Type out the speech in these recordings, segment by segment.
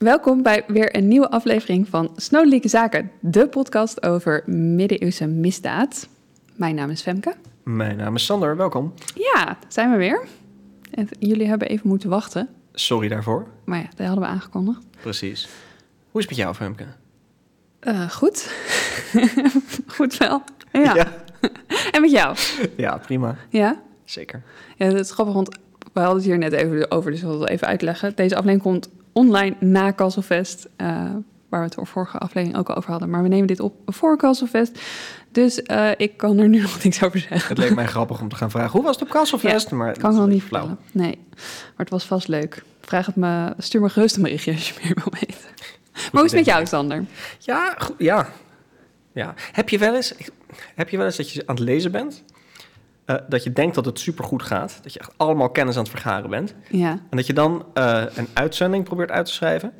Welkom bij weer een nieuwe aflevering van Snodelijke Zaken, de podcast over middeleeuwse misdaad. Mijn naam is Femke. Mijn naam is Sander, welkom. Ja, zijn we weer. En jullie hebben even moeten wachten, Sorry daarvoor. maar ja, dat hadden we aangekondigd. Precies. Hoe is het met jou, Femke? Eh, goed. goed wel. Ja. ja. En met jou? Ja, prima. Ja? Zeker. Ja, dat is grappig, want we hadden het hier net even over, dus ik wil het even uitleggen. Deze aflevering komt online na Castlefest, eh, waar we het de vorige aflevering ook al over hadden. Maar we nemen dit op voor Castlefest, dus eh, ik kan er nu nog niks over zeggen. Het leek mij grappig om te gaan vragen, hoe was het op Castlefest? maar kan ik nog niet flauw. Nee, maar het was vast leuk. Vraag het me, stuur me gerust een berichtje als je meer wil weten. Maar hoe is het met jou, Sander? Ja, goed, ja. ja. Heb, je wel eens, heb je wel eens dat je aan het lezen bent? Eh, dat je denkt dat het supergoed gaat. Dat je echt allemaal kennis aan het vergaren bent. Ja. En dat je dan eh, een uitzending probeert uit te schrijven.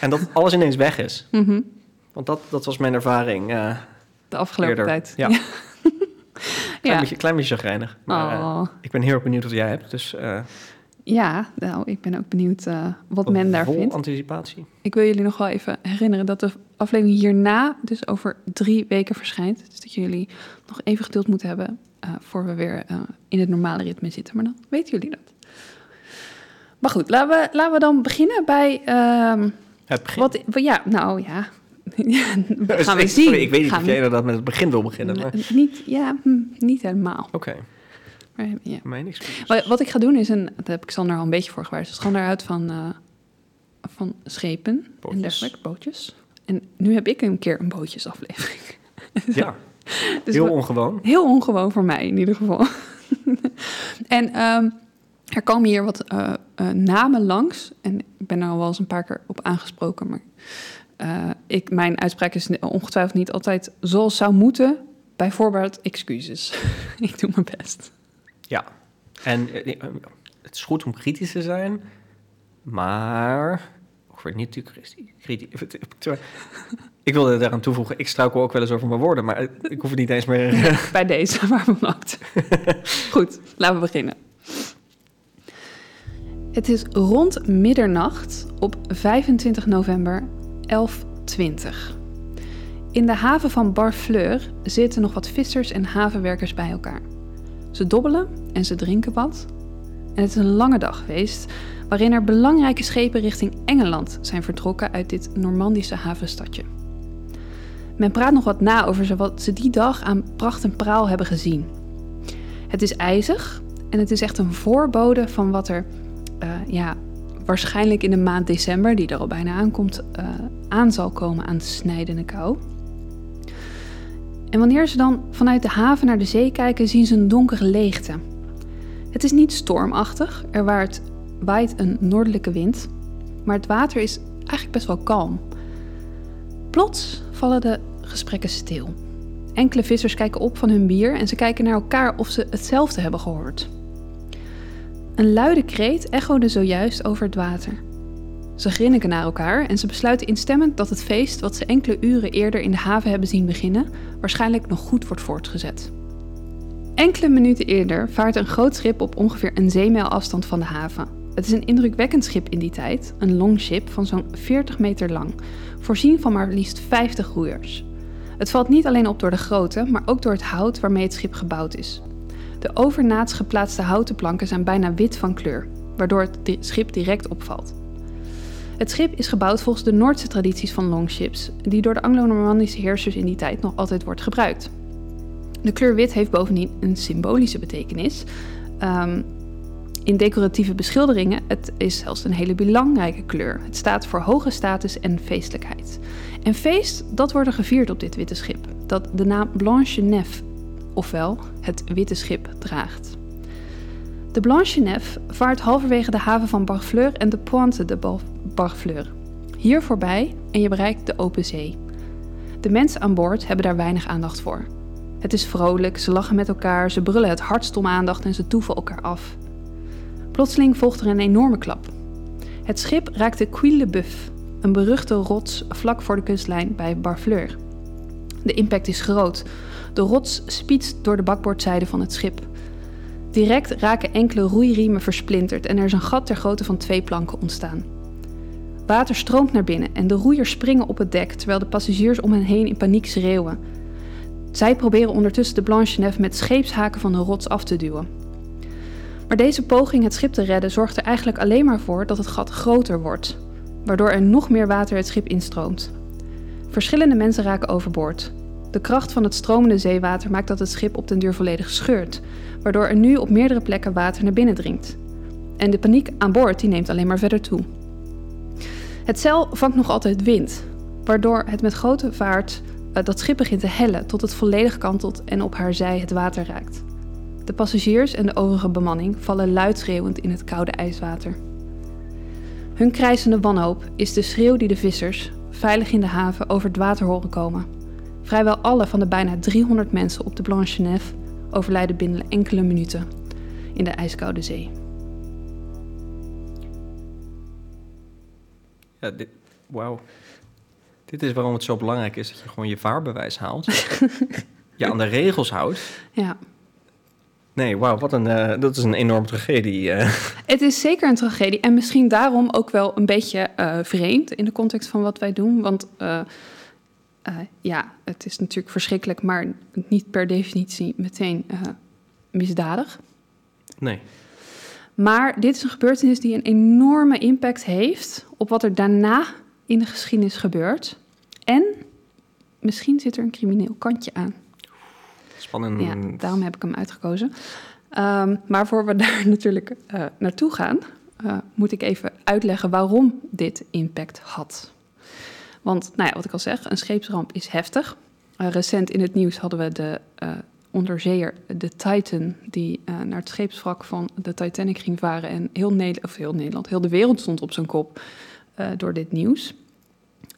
En dat alles ineens weg is. Mhm. Want dat, dat was mijn ervaring. eh De afgelopen Eerder, tijd. ja. ja. klein, beetje, klein beetje chagrijnig. Maar Oh. ik ben heel erg benieuwd wat jij hebt. Dus ja, nou, ik ben ook benieuwd wat men daar vol vindt. anticipatie. Ik wil jullie nog wel even herinneren dat de aflevering hierna dus over drie weken verschijnt. Dus dat jullie nog even geduld moeten hebben eh, voor we weer eh, in het normale ritme zitten. Maar dan weten jullie dat. Maar goed, laten we, laten we dan beginnen bij... ehm, Het begin. wat, ja, nou ja. gaan we zien. sorry, ik weet niet Gaan of we- jij inderdaad met het begin wil beginnen. Maar... Niet, ja, hm, niet helemaal. Oké, Maar, ja. mijn excuses. Wat, wat ik ga doen is een, dat heb ik Sander al een beetje voor gewaarschuwd. Sander houdt van, eh, van schepen en dergelijke, bootjes. En nu heb ik een keer een bootjesaflevering. Ja, Dus heel ongewoon. heel ongewoon voor mij in ieder geval. en ehm, er komen hier wat eh, eh, namen langs. En ik ben er al wel eens een paar keer op aangesproken. Maar eh, ik, mijn uitspraak is ongetwijfeld niet altijd zoals zou moeten. Bijvoorbeeld excuses. ik doe mijn best. Ja, en het is goed om kritisch te zijn, maar... Ik word niet te kritisch. Ik wilde daaraan toevoegen, ik struikel ook wel eens over mijn woorden, maar ik hoef het niet eens meer... bij deze, waarvan acte. Goed, laten we beginnen. Het is rond middernacht op 25 november 1120. In de haven van Barfleur zitten nog wat vissers en havenwerkers bij elkaar. Ze dobbelen en ze drinken wat. En het is een lange dag geweest waarin er belangrijke schepen richting Engeland zijn vertrokken uit dit Normandische havenstadje. Men praat nog wat na over wat ze die dag aan pracht en praal hebben gezien. Het is ijzig en het is echt een voorbode van wat er eh, ja, waarschijnlijk in de maand december, die er al bijna aankomt, eh, aan zal komen aan snijdende kou. En wanneer ze dan vanuit de haven naar de zee kijken, zien ze een donkere leegte. Het is niet stormachtig, er waait, waait een noordelijke wind, maar het water is eigenlijk best wel kalm. Plots vallen de gesprekken stil. Enkele vissers kijken op van hun bier en ze kijken naar elkaar of ze hetzelfde hebben gehoord. Een luide kreet echode zojuist over het water. Ze grinniken naar elkaar en ze besluiten instemmend dat het feest wat ze enkele uren eerder in de haven hebben zien beginnen, waarschijnlijk nog goed wordt voortgezet. Enkele minuten eerder vaart een groot schip op ongeveer een zeemijl afstand van de haven. Het is een indrukwekkend schip in die tijd, een longship van zo'n 40 meter lang, voorzien van maar liefst 50 roeiers. Het valt niet alleen op door de grootte, maar ook door het hout waarmee het schip gebouwd is. De overnaats geplaatste houten planken zijn bijna wit van kleur, waardoor het schip direct opvalt. Het schip is gebouwd volgens de Noordse tradities van longships, die door de Anglo-Normandische heersers in die tijd nog altijd wordt gebruikt. De kleur wit heeft bovendien een symbolische betekenis. Ehm, in decoratieve beschilderingen het is zelfs een hele belangrijke kleur. Het staat voor hoge status en feestelijkheid. En feest, dat wordt er gevierd op dit witte schip, dat de naam Blanche Nef, ofwel het witte schip, draagt. De Blanche Nef vaart halverwege de haven van Barfleur en de Pointe de Bar- Barfleur. Hier voorbij en je bereikt de open zee. De mensen aan boord hebben daar weinig aandacht voor. Het is vrolijk, ze lachen met elkaar, ze brullen het hardst om aandacht en ze toeven elkaar af. Plotseling volgt er een enorme klap. Het schip raakt de Quille le Boeuf, een beruchte rots vlak voor de kustlijn bij Barfleur. De impact is groot. De rots spietst door de bakboordzijde van het schip. Direct raken enkele roeiriemen versplinterd en er is een gat ter grootte van twee planken ontstaan. water stroomt naar binnen en de roeiers springen op het dek terwijl de passagiers om hen heen in paniek schreeuwen. Zij proberen ondertussen de Blanche Nef met scheepshaken van de rots af te duwen. Maar deze poging het schip te redden zorgt er eigenlijk alleen maar voor dat het gat groter wordt, waardoor er nog meer water het schip instroomt. Verschillende mensen raken overboord. De kracht van het stromende zeewater maakt dat het schip op den duur volledig scheurt, waardoor er nu op meerdere plekken water naar binnen dringt. En de paniek aan boord die neemt alleen maar verder toe. Het zeil vangt nog altijd wind, waardoor het met grote vaart uh, dat schip begint te hellen tot het volledig kantelt en op haar zij het water raakt. De passagiers en de overige bemanning vallen luid schreeuwend in het koude ijswater. Hun krijzende wanhoop is de schreeuw die de vissers, veilig in de haven, over het water horen komen. Vrijwel alle van de bijna 300 mensen op de Blanche Nef overlijden binnen enkele minuten in de ijskoude zee. Ja, dit, wauw. Dit is waarom het zo belangrijk is dat je gewoon je vaarbewijs haalt. je aan de regels houdt. Ja. Nee, wauw, wat een, uh, dat is een enorme tragedie. Uh. Het is zeker een tragedie en misschien daarom ook wel een beetje uh, vreemd in de context van wat wij doen. Want ja, het is natuurlijk verschrikkelijk, maar niet per definitie meteen misdadig. Nee. Maar dit is een gebeurtenis die een enorme impact heeft op wat er daarna in de geschiedenis gebeurt. En misschien zit er een crimineel kantje aan. Spannend. Ja, daarom heb ik hem uitgekozen. Um, maar voor we daar natuurlijk uh, naartoe gaan, uh, moet ik even uitleggen waarom dit impact had. Want, nou ja, wat ik al zeg, een scheepsramp is heftig. Uh, recent in het nieuws hadden we de onderzeeër, de Titan, die naar het scheepswrak van de Titanic ging varen. En heel, Nederland, of heel Nederland, heel de wereld stond op zijn kop door dit nieuws.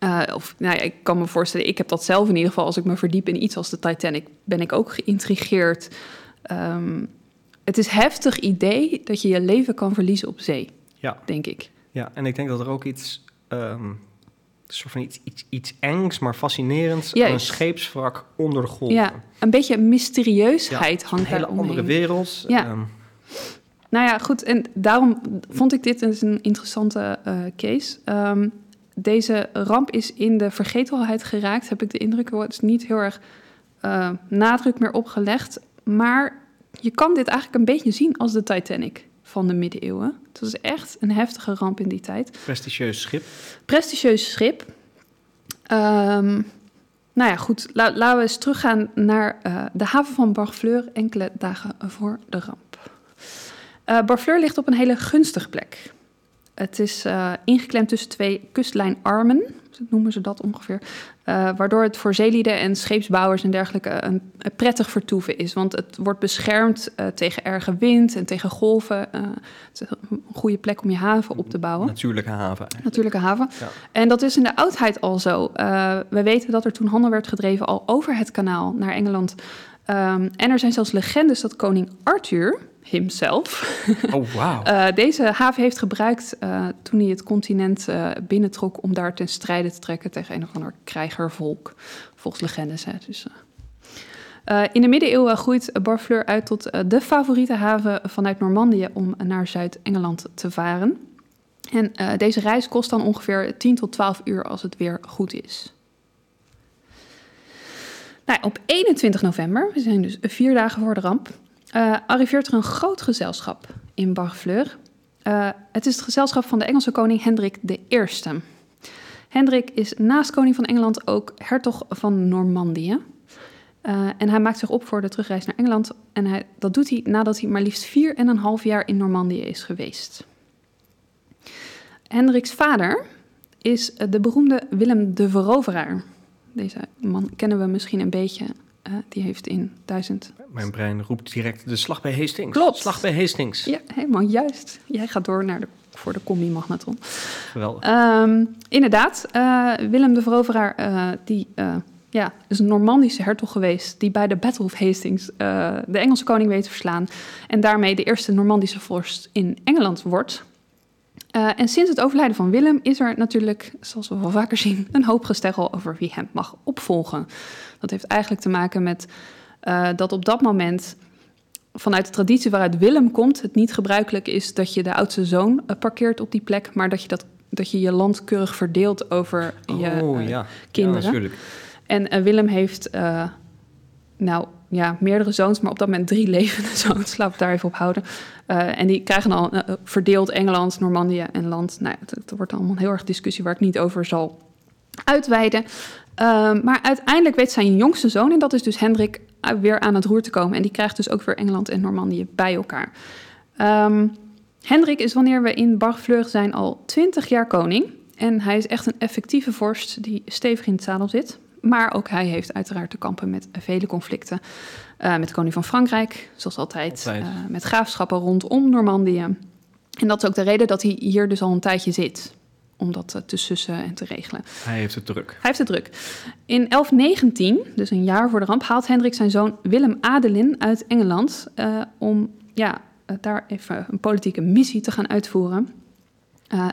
Uh, of nou ja, ik kan me voorstellen, ik heb dat zelf in ieder geval, als ik me verdiep in iets als de Titanic, ben ik ook geïntrigeerd. Um, het is een heftig idee dat je je leven kan verliezen op zee, ja. denk ik. Ja, en ik denk dat er ook iets, um, soort van iets, iets, iets engs, maar fascinerends aan een scheepswrak onder de golven. Ja, een beetje mysterieusheid ja, hangt een hele andere wereld. Ja. Um, nou ja, goed, en daarom vond ik dit dus een interessante uh, case. Um, deze ramp is in de vergetelheid geraakt, heb ik de indruk. Er wordt niet heel erg uh, nadruk meer opgelegd. Maar je kan dit eigenlijk een beetje zien als de Titanic van de middeleeuwen. Het was echt een heftige ramp in die tijd. Prestigieus schip. Prestigieus schip. Um, nou ja, goed. La laten we eens teruggaan naar uh, de haven van Barfleur enkele dagen voor de ramp. Uh, Barfleur ligt op een hele gunstige plek. Het is uh, ingeklemd tussen twee kustlijnarmen, noemen ze dat ongeveer. Uh, waardoor het voor zeelieden en scheepsbouwers en dergelijke een, een prettig vertoeven is. Want het wordt beschermd uh, tegen erge wind en tegen golven. het is een goede plek om je haven op te bouwen. Natuurlijke haven. Eigenlijk. Natuurlijke haven. Ja. En dat is in de oudheid al zo. we weten dat er toen handel werd gedreven al over het kanaal naar Engeland. Um, en er zijn zelfs legendes dat koning Arthur himself. Oh, wow. uh, deze haven heeft gebruikt uh, toen hij het continent uh, binnentrok om daar ten strijde te trekken tegen een of ander krijgervolk, volgens legendes. Hè. Dus, in de middeleeuwen groeit Barfleur uit tot de favoriete haven vanuit Normandië om naar Zuid-Engeland te varen. En deze reis kost dan ongeveer 10 tot 12 uur als het weer goed is. Nou, op 21 november, we zijn dus vier dagen voor de ramp, uh, arriveert er een groot gezelschap in Barfleur. Uh, het is het gezelschap van de Engelse koning Hendrik I. Hendrik is naast koning van Engeland ook hertog van Normandië. Uh, en hij maakt zich op voor de terugreis naar Engeland. En hij, dat doet hij nadat hij maar liefst vier en een half jaar in Normandië is geweest. Hendriks vader is de beroemde Willem de Veroveraar. Deze man kennen we misschien een beetje uh, die heeft in 1000. Mijn brein roept direct de slag bij Hastings. Klopt. Slag bij Hastings. Ja, helemaal juist. Jij gaat door naar de, voor de combi-magnetron. Geweldig. Um, inderdaad, uh, Willem de Veroveraar, uh, die ja, is een Normandische hertog geweest... die bij de Battle of Hastings de Engelse koning weet te verslaan... en daarmee de eerste Normandische vorst in Engeland wordt... Uh, en sinds het overlijden van Willem is er natuurlijk, zoals we wel vaker zien, een hoop gesteggel over wie hem mag opvolgen. Dat heeft eigenlijk te maken met uh, dat op dat moment, vanuit de traditie waaruit Willem komt, het niet gebruikelijk is dat je de oudste zoon uh, parkeert op die plek, maar dat je dat dat je je land keurig verdeelt over je oh eh, ja. kinderen. Ja, natuurlijk. En eh, Willem heeft, eh, nou ja, meerdere zoons, maar op dat moment drie levende zoons. We het daar even op houden. Eh, en die krijgen eh, verdeeld Engeland, Normandië en land. Nou, het, het wordt allemaal een heel erg discussie waar ik niet over zal uitweiden. Ehm, maar uiteindelijk weet zijn jongste zoon, en dat is dus Hendrik, eh, weer aan het roer te komen. En die krijgt dus ook weer Engeland en Normandië bij elkaar. Ehm, Hendrik is wanneer we in Barfleur zijn al 20 jaar koning. En hij is echt een effectieve vorst die stevig in het zadel zit. Maar ook hij heeft uiteraard te kampen met vele conflicten. Eh, met de koning van Frankrijk, zoals altijd. Altijd. Eh, met graafschappen rondom Normandië. En dat is ook de reden dat hij hier dus al een tijdje zit. Om dat eh, te sussen en te regelen. Hij heeft het druk. Hij heeft het druk. In 1119, dus een jaar voor de ramp, haalt Hendrik zijn zoon Willem Adelin uit Engeland eh, om ja, eh, daar even een politieke missie te gaan uitvoeren.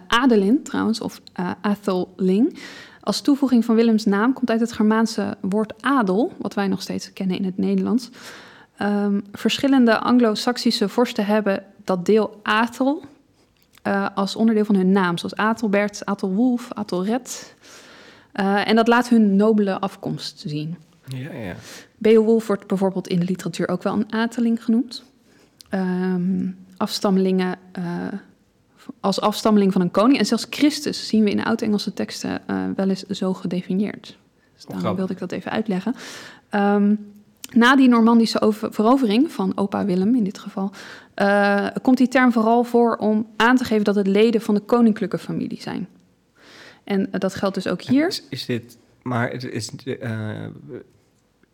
Adelin trouwens, of eh Athelling, als toevoeging van Willems naam komt uit het Germaanse woord adel, wat wij nog steeds kennen in het Nederlands. Ehm, verschillende Anglo-Saxische vorsten hebben dat deel Athel eh, als onderdeel van hun naam, zoals Atelbert, Atelwulf, Atelred. Eh, en dat laat hun nobele afkomst zien. Ja, ja. Beowulf wordt bijvoorbeeld in de literatuur ook wel een ateling genoemd. Ehm, afstammelingen eh, als afstammeling van een koning. En zelfs Christus zien we in de Oud-Engelse teksten wel eens zo gedefinieerd. Dus daarom wilde ik dat even uitleggen. Ehm, na die Normandische over- verovering van opa Willem in dit geval... eh, komt die term vooral voor om aan te geven dat het leden van de koninklijke familie zijn. En eh, dat geldt dus ook hier. Is, is dit, maar het is, eh,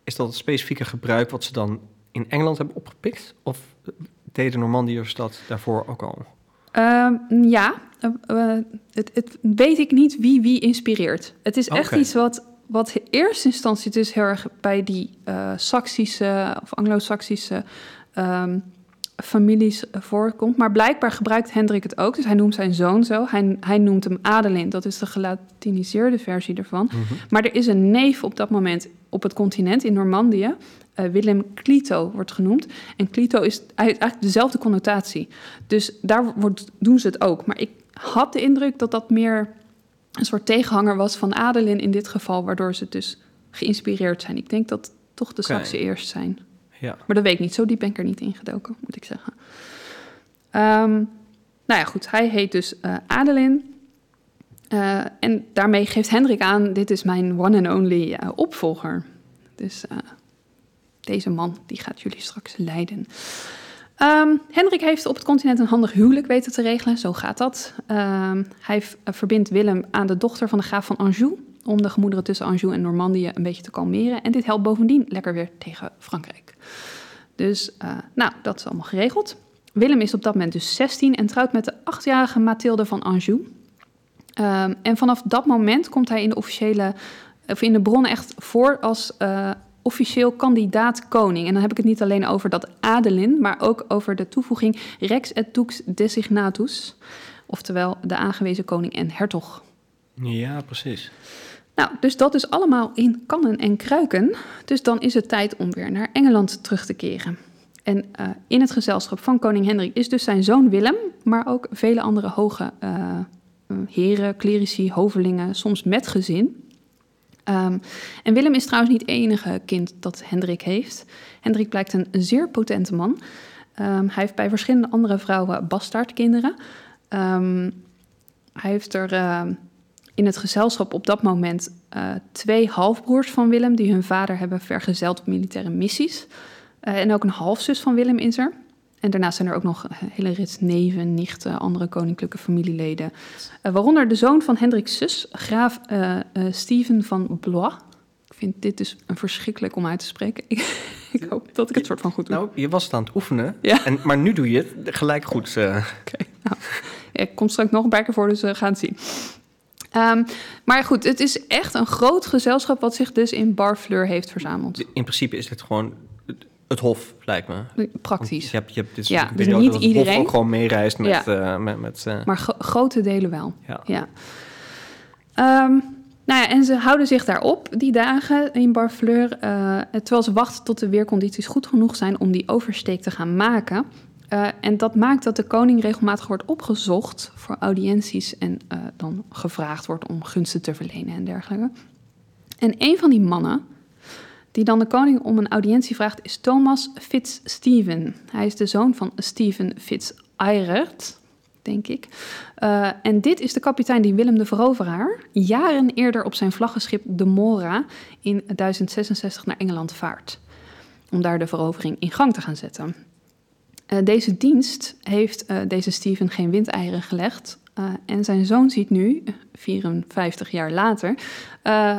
is dat het specifieke gebruik wat ze dan in Engeland hebben opgepikt? Of deden Normandiërs dat daarvoor ook al? Ehm, ja, het, het weet ik niet wie wie inspireert. Het is echt iets wat, wat in eerste instantie dus heel erg bij die Saksische of Anglo-Saxische ehm, families voorkomt. Maar blijkbaar gebruikt Hendrik het ook. Dus hij noemt zijn zoon zo. Hij, hij noemt hem Adelin. Dat is de gelatiniseerde versie ervan. Maar er is een neef op dat moment op het continent in Normandië. eh, Willem Clito wordt genoemd. En Clito is eigenlijk dezelfde connotatie. Dus daar wordt, doen ze het ook. Maar ik had de indruk dat dat meer een soort tegenhanger was van Adelin in dit geval, waardoor ze dus geïnspireerd zijn. Ik denk dat toch de. Saksen eerst zijn. Ja. Maar dat weet ik niet. Zo diep ben ik er niet ingedoken, moet ik zeggen. Ehm, nou ja, goed. Hij heet dus eh, Adelin. Eh, en daarmee geeft Hendrik aan, dit is mijn one and only eh, opvolger. Dus deze man, die gaat jullie straks leiden. Ehm, Hendrik heeft op het continent een handig huwelijk weten te regelen. Zo gaat dat. Ehm, hij verbindt Willem aan de dochter van de graaf van Anjou... om de gemoederen tussen Anjou en Normandië een beetje te kalmeren. En dit helpt bovendien lekker weer tegen Frankrijk. Dus eh, nou, dat is allemaal geregeld. Willem is op dat moment dus 16 en trouwt met de achtjarige Mathilde van Anjou. Ehm, en vanaf dat moment komt hij in de officiële, of in de bronnen echt voor als eh, officieel kandidaat koning. En dan heb ik het niet alleen over dat Adelin, maar ook over de toevoeging Rex et Dux designatus. Oftewel de aangewezen koning en hertog. ja, precies. Nou, dus dat is allemaal in kannen en kruiken. Dus dan is het tijd om weer naar Engeland terug te keren. En eh, in het gezelschap van koning Hendrik is dus zijn zoon Willem, maar ook vele andere hoge eh, eh, heren, clerici, hovelingen, soms met gezin. Ehm, en Willem is trouwens niet het enige kind dat Hendrik heeft. Hendrik blijkt een zeer potente man. Ehm, hij heeft bij verschillende andere vrouwen bastaardkinderen. Ehm, hij heeft er in het gezelschap op dat moment eh, twee halfbroers van Willem... die hun vader hebben vergezeld op militaire missies. Eh, en ook een halfzus van Willem is er. En daarnaast zijn er ook nog een hele rits neven, nichten, andere koninklijke familieleden. Eh, waaronder de zoon van Hendrik's zus, graaf Steven van Blois. Ik vind dit dus een verschrikkelijk om uit te spreken. Ik, ik hoop dat ik het soort van goed doe. Nou, je was het aan het oefenen, Ja. en, maar nu doe je het gelijk goed. nou, ik kom straks nog een paar keer voor, dus we gaan het zien. Ehm, maar goed, het is echt een groot gezelschap wat zich dus in Barfleur heeft verzameld. in principe is dit gewoon het, het hof, lijkt me. Praktisch. Je hebt, je hebt Ja, dus niet dat het hof iedereen. ook gewoon meereist met... Ja. eh, met, met eh, Maar gro- grote delen wel. ja. Ja. Ehm, nou ja, en ze houden zich daarop die dagen in Barfleur. eh, terwijl ze wachten tot de weercondities goed genoeg zijn om die oversteek te gaan maken. Uh, en dat maakt dat de koning regelmatig wordt opgezocht voor audiënties en uh, dan gevraagd wordt om gunsten te verlenen en dergelijke. En een van die mannen die dan de koning om een audiëntie vraagt is Thomas Fitz-Stephen. Hij is de zoon van Stephen Fitz-Eirert, denk ik. Uh, en dit is de kapitein die Willem de Veroveraar jaren eerder op zijn vlaggenschip de Mora in 1066 naar Engeland vaart. Om daar de verovering in gang te gaan zetten. Uh, deze dienst heeft uh, deze Stephen geen windeieren gelegd. en zijn zoon ziet nu, 54 jaar later,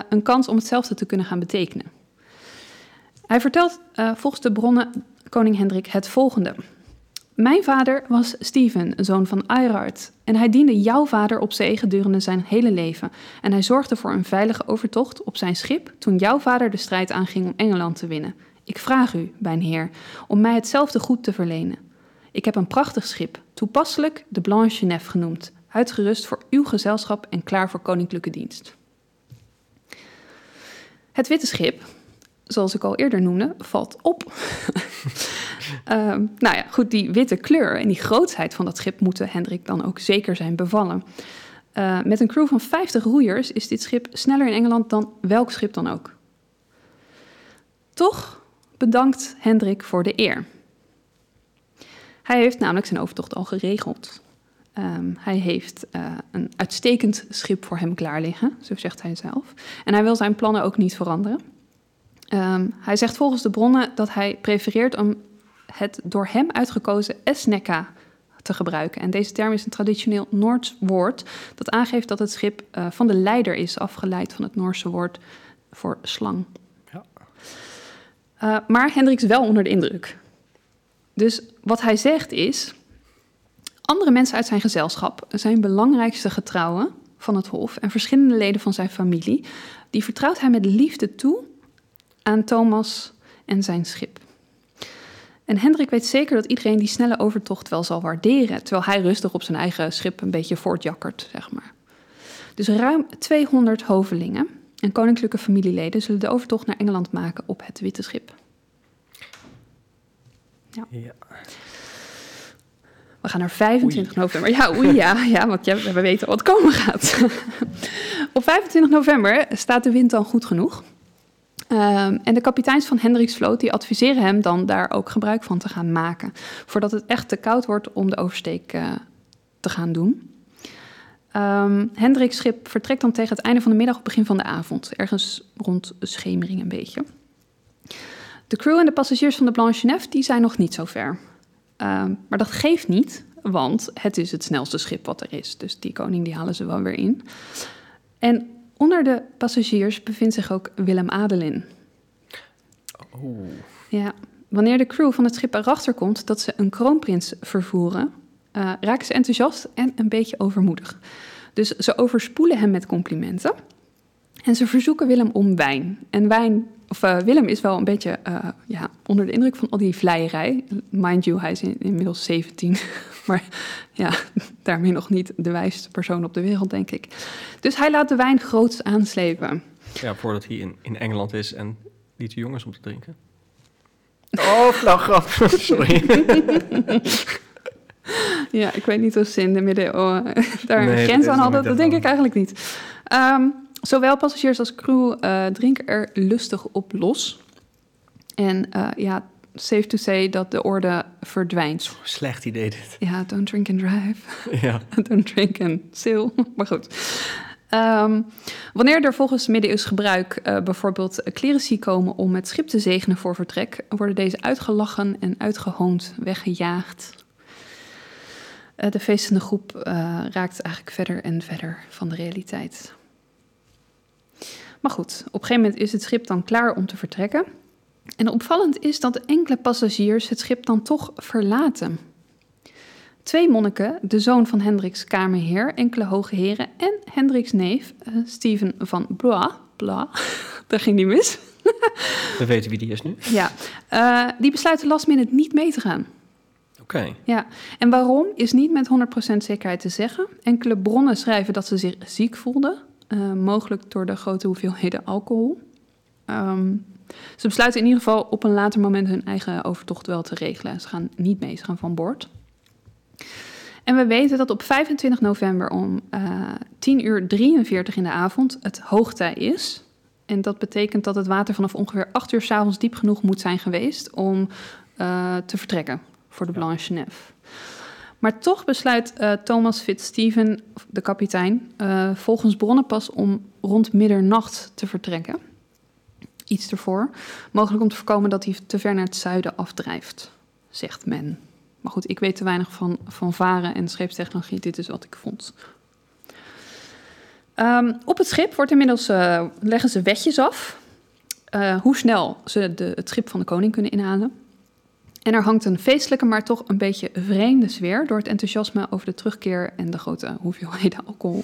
een kans om hetzelfde te kunnen gaan betekenen. Hij vertelt volgens de bronnen koning Hendrik het volgende. Mijn vader was Steven, zoon van Eirard, en hij diende jouw vader op zee gedurende zijn hele leven. En hij zorgde voor een veilige overtocht op zijn schip toen jouw vader de strijd aanging om Engeland te winnen. Ik vraag u, mijn heer, om mij hetzelfde goed te verlenen. Ik heb een prachtig schip, toepasselijk de Blanche Nef genoemd, uitgerust voor uw gezelschap en klaar voor koninklijke dienst. Het witte schip, zoals ik al eerder noemde, valt op. um, nou ja, goed, die witte kleur en die grootsheid van dat schip moeten Hendrik dan ook zeker zijn bevallen. Uh, met een crew van 50 roeiers is dit schip sneller in Engeland dan welk schip dan ook. Toch bedankt Hendrik voor de eer. Hij heeft namelijk zijn overtocht al geregeld. Um, hij heeft uh, een uitstekend schip voor hem klaar liggen, zo zegt hij zelf. En hij wil zijn plannen ook niet veranderen. Um, hij zegt volgens de bronnen dat hij prefereert om het door hem uitgekozen esneka te gebruiken. En deze term is een traditioneel Noords woord dat aangeeft dat het schip uh, van de leider is, afgeleid van het Noorse woord voor slang. Uh, maar Hendrik is wel onder de indruk. Dus wat hij zegt is: andere mensen uit zijn gezelschap, zijn belangrijkste getrouwen van het hof en verschillende leden van zijn familie, die vertrouwt hij met liefde toe aan Thomas en zijn schip. En Hendrik weet zeker dat iedereen die snelle overtocht wel zal waarderen, terwijl hij rustig op zijn eigen schip een beetje voortjakkert, zeg maar. Dus ruim 200 hovelingen en koninklijke familieleden zullen de overtocht naar Engeland maken op het witte schip. Ja. ja. We gaan naar 25 oei. november. Ja, oei, ja, ja, want ja, we weten wat komen gaat. op 25 november staat de wind dan goed genoeg. Um, en de kapiteins van Hendriksvloot die adviseren hem dan daar ook gebruik van te gaan maken. Voordat het echt te koud wordt om de oversteek uh, te gaan doen. Um, Hendrik's schip vertrekt dan tegen het einde van de middag of begin van de avond. Ergens rond schemering een beetje. De crew en de passagiers van de Blanche Nef die zijn nog niet zo ver. Um, maar dat geeft niet, want het is het snelste schip wat er is. Dus die koning die halen ze wel weer in. En Onder de passagiers bevindt zich ook Willem Adelin. Oh. Ja, wanneer de crew van het schip erachter komt dat ze een kroonprins vervoeren, uh, raken ze enthousiast en een beetje overmoedig. Dus ze overspoelen hem met complimenten. En ze verzoeken Willem om wijn. En wijn, of uh, Willem is wel een beetje uh, ja, onder de indruk van al die vleierij. Mind you, hij is in, inmiddels 17. maar ja, daarmee nog niet de wijste persoon op de wereld, denk ik. Dus hij laat de wijn groots aanslepen. Ja, voordat hij in, in Engeland is en niet te jong is om te drinken. Oh, flauw Sorry. ja, ik weet niet of ze in de middeleeuwen daar een grens aan hadden. Dat denk ik eigenlijk niet. Um, zowel passagiers als crew uh, drinken er lustig op los. En uh, ja, safe to say dat de orde verdwijnt. Slecht idee dit. Ja, don't drink and drive. Ja. don't drink and sail. maar goed. Um, wanneer er volgens middeleeuws gebruik uh, bijvoorbeeld clerici komen om het schip te zegenen voor vertrek, worden deze uitgelachen en uitgehoond, weggejaagd. Uh, de feestende groep uh, raakt eigenlijk verder en verder van de realiteit. Maar goed, op een gegeven moment is het schip dan klaar om te vertrekken. En opvallend is dat enkele passagiers het schip dan toch verlaten. Twee monniken, de zoon van Hendriks kamerheer, enkele hoge heren en Hendriks neef, uh, Steven van Blois, Blois, daar ging die mis. We weten wie die is nu. Ja, uh, die besluiten last minute niet mee te gaan. Ja, en waarom is niet met 100% zekerheid te zeggen. Enkele bronnen schrijven dat ze zich ziek voelden, uh, mogelijk door de grote hoeveelheden alcohol. Um, ze besluiten in ieder geval op een later moment hun eigen overtocht wel te regelen. Ze gaan niet mee, ze gaan van boord. En we weten dat op 25 november om uh, 10 uur 43 in de avond het hoogtij is. En dat betekent dat het water vanaf ongeveer 8 uur s'avonds diep genoeg moet zijn geweest om uh, te vertrekken voor de Blanche Nef. Maar toch besluit uh, Thomas Fitzstephen, de kapitein, uh, volgens bronnen pas om rond middernacht te vertrekken. Iets ervoor. Mogelijk om te voorkomen dat hij te ver naar het zuiden afdrijft, zegt men. Maar goed, ik weet te weinig van, van varen en scheepstechnologie. Dit is wat ik vond. Um, op het schip wordt inmiddels, uh, leggen ze wetjes af. hoe snel ze de, het schip van de koning kunnen inhalen. En er hangt een feestelijke, maar toch een beetje vreemde sfeer door het enthousiasme over de terugkeer en de grote hoeveelheden alcohol.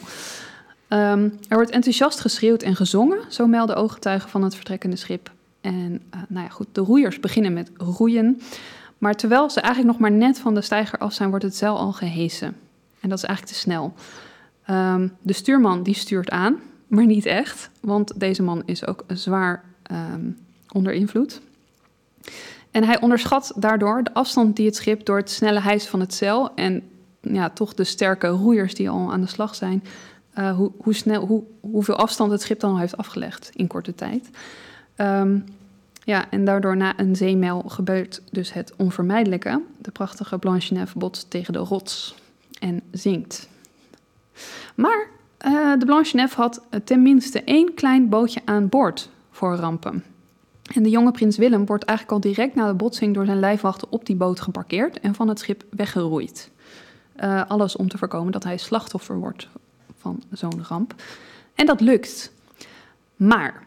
Um, er wordt enthousiast geschreeuwd en gezongen, zo melden ooggetuigen van het vertrekkende schip. En uh, nou ja, goed, de roeiers beginnen met roeien. Maar terwijl ze eigenlijk nog maar net van de steiger af zijn, wordt het zeil al gehesen. En dat is eigenlijk te snel. Um, de stuurman die stuurt aan, maar niet echt, want deze man is ook zwaar um, onder invloed. En hij onderschat daardoor de afstand die het schip door het snelle hijsen van het zeil en ja, toch de sterke roeiers die al aan de slag zijn, uh, hoe, hoe, snel, hoe, hoeveel afstand het schip dan al heeft afgelegd in korte tijd. Um, ja, en daardoor na een zeemijl gebeurt dus het onvermijdelijke. De prachtige Blanche-Neuf botst tegen de rots en zinkt. Maar uh, de Blanche-Neuf had tenminste één klein bootje aan boord voor rampen. En de jonge prins Willem wordt eigenlijk al direct na de botsing door zijn lijfwachten op die boot geparkeerd en van het schip weggeroeid. Uh, alles om te voorkomen dat hij slachtoffer wordt van zo'n ramp. En dat lukt. Maar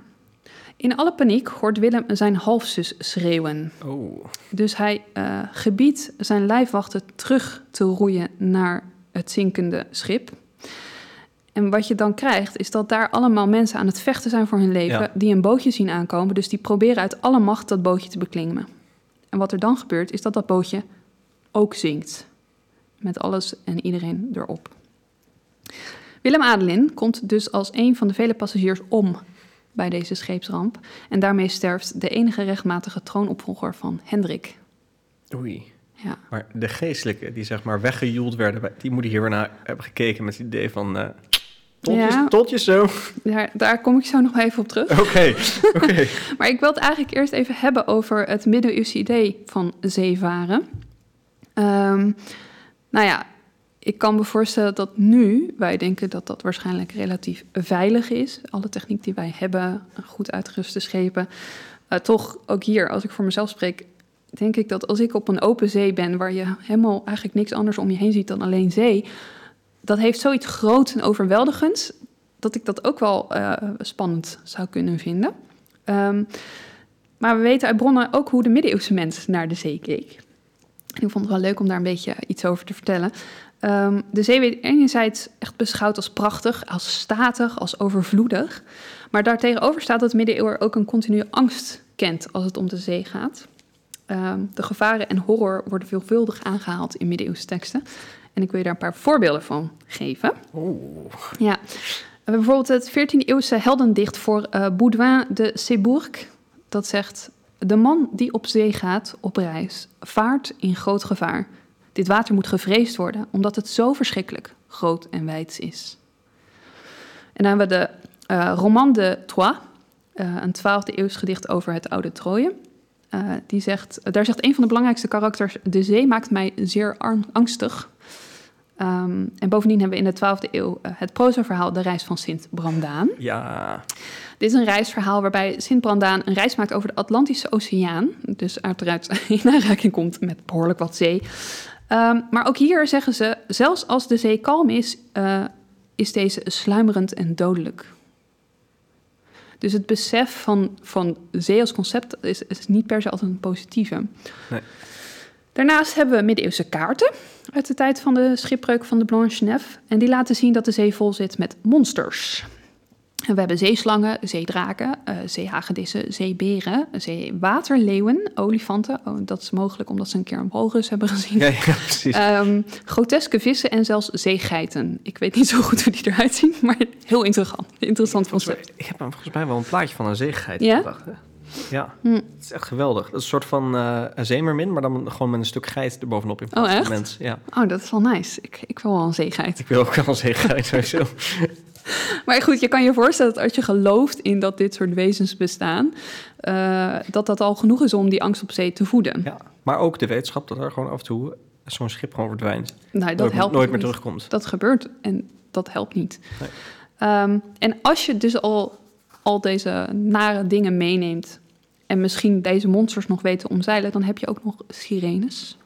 in alle paniek hoort Willem zijn halfzus schreeuwen. Oh. Dus hij uh, gebiedt zijn lijfwachten terug te roeien naar het zinkende schip. En wat je dan krijgt, is dat daar allemaal mensen aan het vechten zijn voor hun leven, ja. die een bootje zien aankomen. Dus die proberen uit alle macht dat bootje te beklimmen. En wat er dan gebeurt, is dat dat bootje ook zinkt. Met alles en iedereen erop. Willem Adelin komt dus als een van de vele passagiers om bij deze scheepsramp. En daarmee sterft de enige rechtmatige troonopvolger van Hendrik. Oei. Ja. Maar de geestelijke die zeg maar weggejoeld werden, die moeten hier weer naar hebben gekeken met het idee van... Uh, totjes, Ja. totjes zo. Daar, daar kom ik zo nog even op terug. Oké, oké. Maar ik wil het eigenlijk eerst even hebben over het middeleeuwse idee van zeevaren. Um, nou ja, ik kan me voorstellen dat nu wij denken dat dat waarschijnlijk relatief veilig is. Alle techniek die wij hebben, goed uitgeruste schepen. Uh, toch ook hier, als ik voor mezelf spreek, denk ik dat als ik op een open zee ben waar je helemaal eigenlijk niks anders om je heen ziet dan alleen zee, dat heeft zoiets groots en overweldigends dat ik dat ook wel uh, spannend zou kunnen vinden. Um, maar we weten uit bronnen ook hoe de middeleeuwse mens naar de zee keek. Ik vond het wel leuk om daar een beetje iets over te vertellen. Um, de zee werd enerzijds echt beschouwd als prachtig, als statig, als overvloedig. Maar daartegenover staat dat middeleeuwen ook een continue angst kent als het om de zee gaat. Um, de gevaren en horror worden veelvuldig aangehaald in middeleeuwse teksten. En ik wil je daar een paar voorbeelden van geven. Oeh. Ja, we hebben bijvoorbeeld het 14e-eeuwse heldendicht voor uh, Baudouin de Sébourg. Dat zegt, de man die op zee gaat op reis, vaart in groot gevaar. Dit water moet gevreesd worden, omdat het zo verschrikkelijk groot en wijd is. En dan hebben we de uh, Roman de Troyes, uh, een 12e eeuws gedicht over het oude Troje. Uh, die zegt, daar zegt een van de belangrijkste karakters: De zee maakt mij zeer angstig. Um, en bovendien hebben we in de 12e eeuw uh, het proza-verhaal De Reis van Sint Brandaan. Ja. Dit is een reisverhaal waarbij Sint Brandaan een reis maakt over de Atlantische Oceaan. Dus uiteraard in aanraking komt met behoorlijk wat zee. Um, maar ook hier zeggen ze, zelfs als de zee kalm is, uh, is deze sluimerend en dodelijk. Dus het besef van, van zee als concept is, is niet per se altijd een positieve. Nee. Daarnaast hebben we middeleeuwse kaarten uit de tijd van de schipbreuk van de Blanche Nef. En die laten zien dat de zee vol zit met monsters. En we hebben zeeslangen, zeedraken, uh, zeehagedissen, zeeberen, zeewaterleeuwen, olifanten. Oh, dat is mogelijk omdat ze een keer een walrus hebben gezien. Ja, ja precies. Um, groteske vissen en zelfs zeegeiten. Ik weet niet zo goed hoe die eruit zien, maar heel interessant. Interessant concept. Ik heb volgens mij wel een plaatje van een zeegeit Ja? gedacht. Hè? Ja, Hm. het is echt geweldig. Dat is een soort van een zeemermin, maar dan gewoon met een stuk geit erbovenop in plaats Oh, van echt? mens. Ja, Oh, dat is wel nice. Ik, ik wil wel een zeegeit. ik wil ook wel een zeegeit sowieso. Maar goed, je kan je voorstellen dat als je gelooft in dat dit soort wezens bestaan, eh, dat dat al genoeg is om die angst op zee te voeden. Ja, maar ook de wetenschap dat er gewoon af en toe zo'n schip gewoon verdwijnt. Nou, dat nooit, helpt nooit meer terugkomt. Dat gebeurt en dat helpt niet. Nee. Ehm, en als je dus al, al deze nare dingen meeneemt en misschien deze monsters nog weet te omzeilen, dan heb je ook nog sirenes.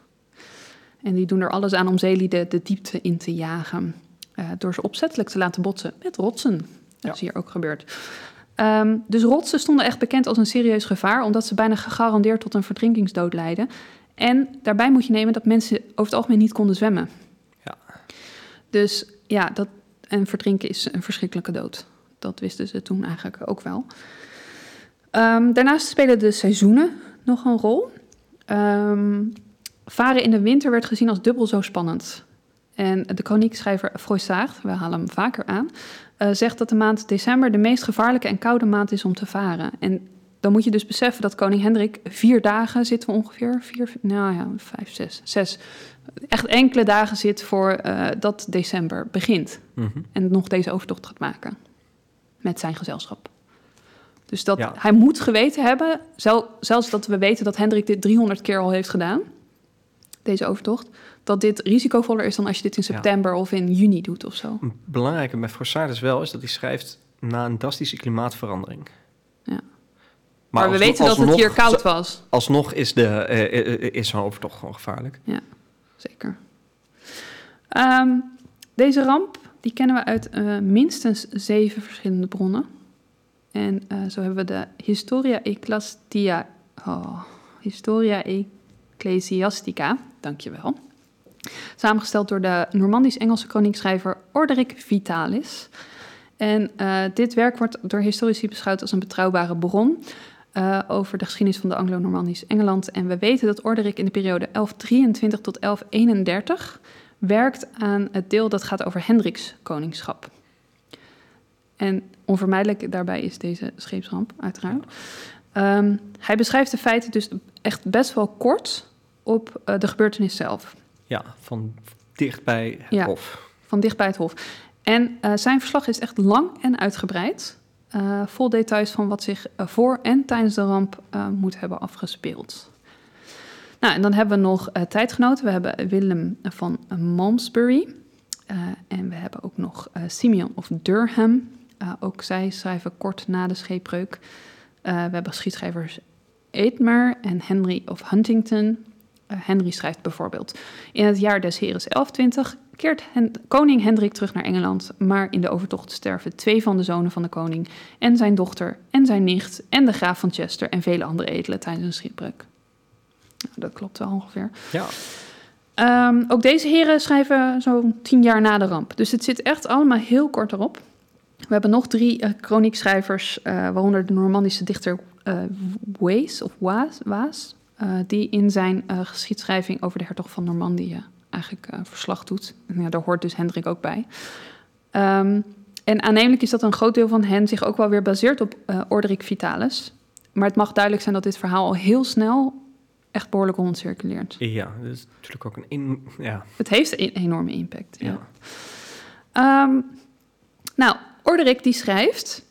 En die doen er alles aan om zeelieden de diepte in te jagen. eh, door ze opzettelijk te laten botsen met rotsen. Dat Ja. is hier ook gebeurd. Ehm, dus rotsen stonden echt bekend als een serieus gevaar, omdat ze bijna gegarandeerd tot een verdrinkingsdood leiden. En daarbij moet je nemen dat mensen over het algemeen niet konden zwemmen. Ja. Dus ja, dat, en verdrinken is een verschrikkelijke dood. Dat wisten ze toen eigenlijk ook wel. Ehm, daarnaast spelen de seizoenen nog een rol. Ehm, varen in de winter werd gezien als dubbel zo spannend. En de kroniekschrijver Froissart, we halen hem vaker aan, eh, zegt dat de maand december de meest gevaarlijke en koude maand is om te varen. En dan moet je dus beseffen dat koning Hendrik vier dagen zitten we ongeveer, vier, nou ja, vijf, zes, zes, echt enkele dagen zit voor eh, dat december begint. Mhm. En nog deze overtocht gaat maken met zijn gezelschap. Dus dat Ja. hij moet geweten hebben, zel- zelfs dat we weten dat Hendrik dit 300 keer al heeft gedaan, deze overtocht, dat dit risicovoller is dan als je dit in Ja. september of in juni doet of zo. Een belangrijke met Froissart is wel is dat hij schrijft na een drastische klimaatverandering. Ja. Maar, Maar, we alsnog- weten dat het hier koud was. Alsnog is, de, eh, eh, is zo'n overtocht gewoon gevaarlijk. Zeker. Ehm, deze ramp die kennen we uit eh, minstens zeven verschillende bronnen. En eh, zo hebben we de Historia Ecclesia, oh, Historia Ecclesiastica, dankjewel. Samengesteld door de Normandisch-Engelse kroniekschrijver Orderic Vitalis. En eh, dit werk wordt door historici beschouwd als een betrouwbare bron over de geschiedenis van de Anglo-Normandisch Engeland. En we weten dat Orderic in de periode 1123 tot 1131 werkt aan het deel dat gaat over Hendriks koningschap. En onvermijdelijk daarbij is deze scheepsramp, uiteraard. Ehm, hij beschrijft de feiten dus echt best wel kort op eh, de gebeurtenis zelf. Ja, van dicht bij het Ja. hof. van dicht bij het hof. En eh, zijn verslag is echt lang en uitgebreid. eh, vol details van wat zich voor en tijdens de ramp moet hebben afgespeeld. Nou, en dan hebben we nog eh, tijdgenoten. We hebben Willem van Malmesbury. eh, en we hebben ook nog eh, Simeon of Durham. Ook zij schrijven kort na de scheepbreuk. We hebben geschiedschrijvers Eetmer en Henry of Huntington. Henry schrijft bijvoorbeeld... In het jaar des Heres 1120 keert koning Hendrik terug naar Engeland, maar in de overtocht sterven twee van de zonen van de koning en zijn dochter en zijn nicht en de graaf van Chester en vele andere edelen tijdens een schipbreuk. Nou, dat klopt wel ongeveer. Ja, Ehm, ook deze heren schrijven zo'n tien jaar na de ramp. Dus het zit echt allemaal heel kort erop. We hebben nog drie eh kroniekschrijvers, eh, waaronder de Normandische dichter eh Waes of Waas, Waas eh, die in zijn eh, geschiedschrijving over de hertog van Normandië eigenlijk eh, verslag doet. En ja, daar hoort dus Hendrik ook bij. Ehm, en aannemelijk is dat een groot deel van hen zich ook wel weer baseert op eh Orderic Vitalis. Maar het mag duidelijk zijn dat dit verhaal al heel snel echt behoorlijk rondcirculeert. ja, dat is natuurlijk ook een... In, ja, Het heeft een enorme impact. Ja. ja. Ehm, nou, Orderic die schrijft...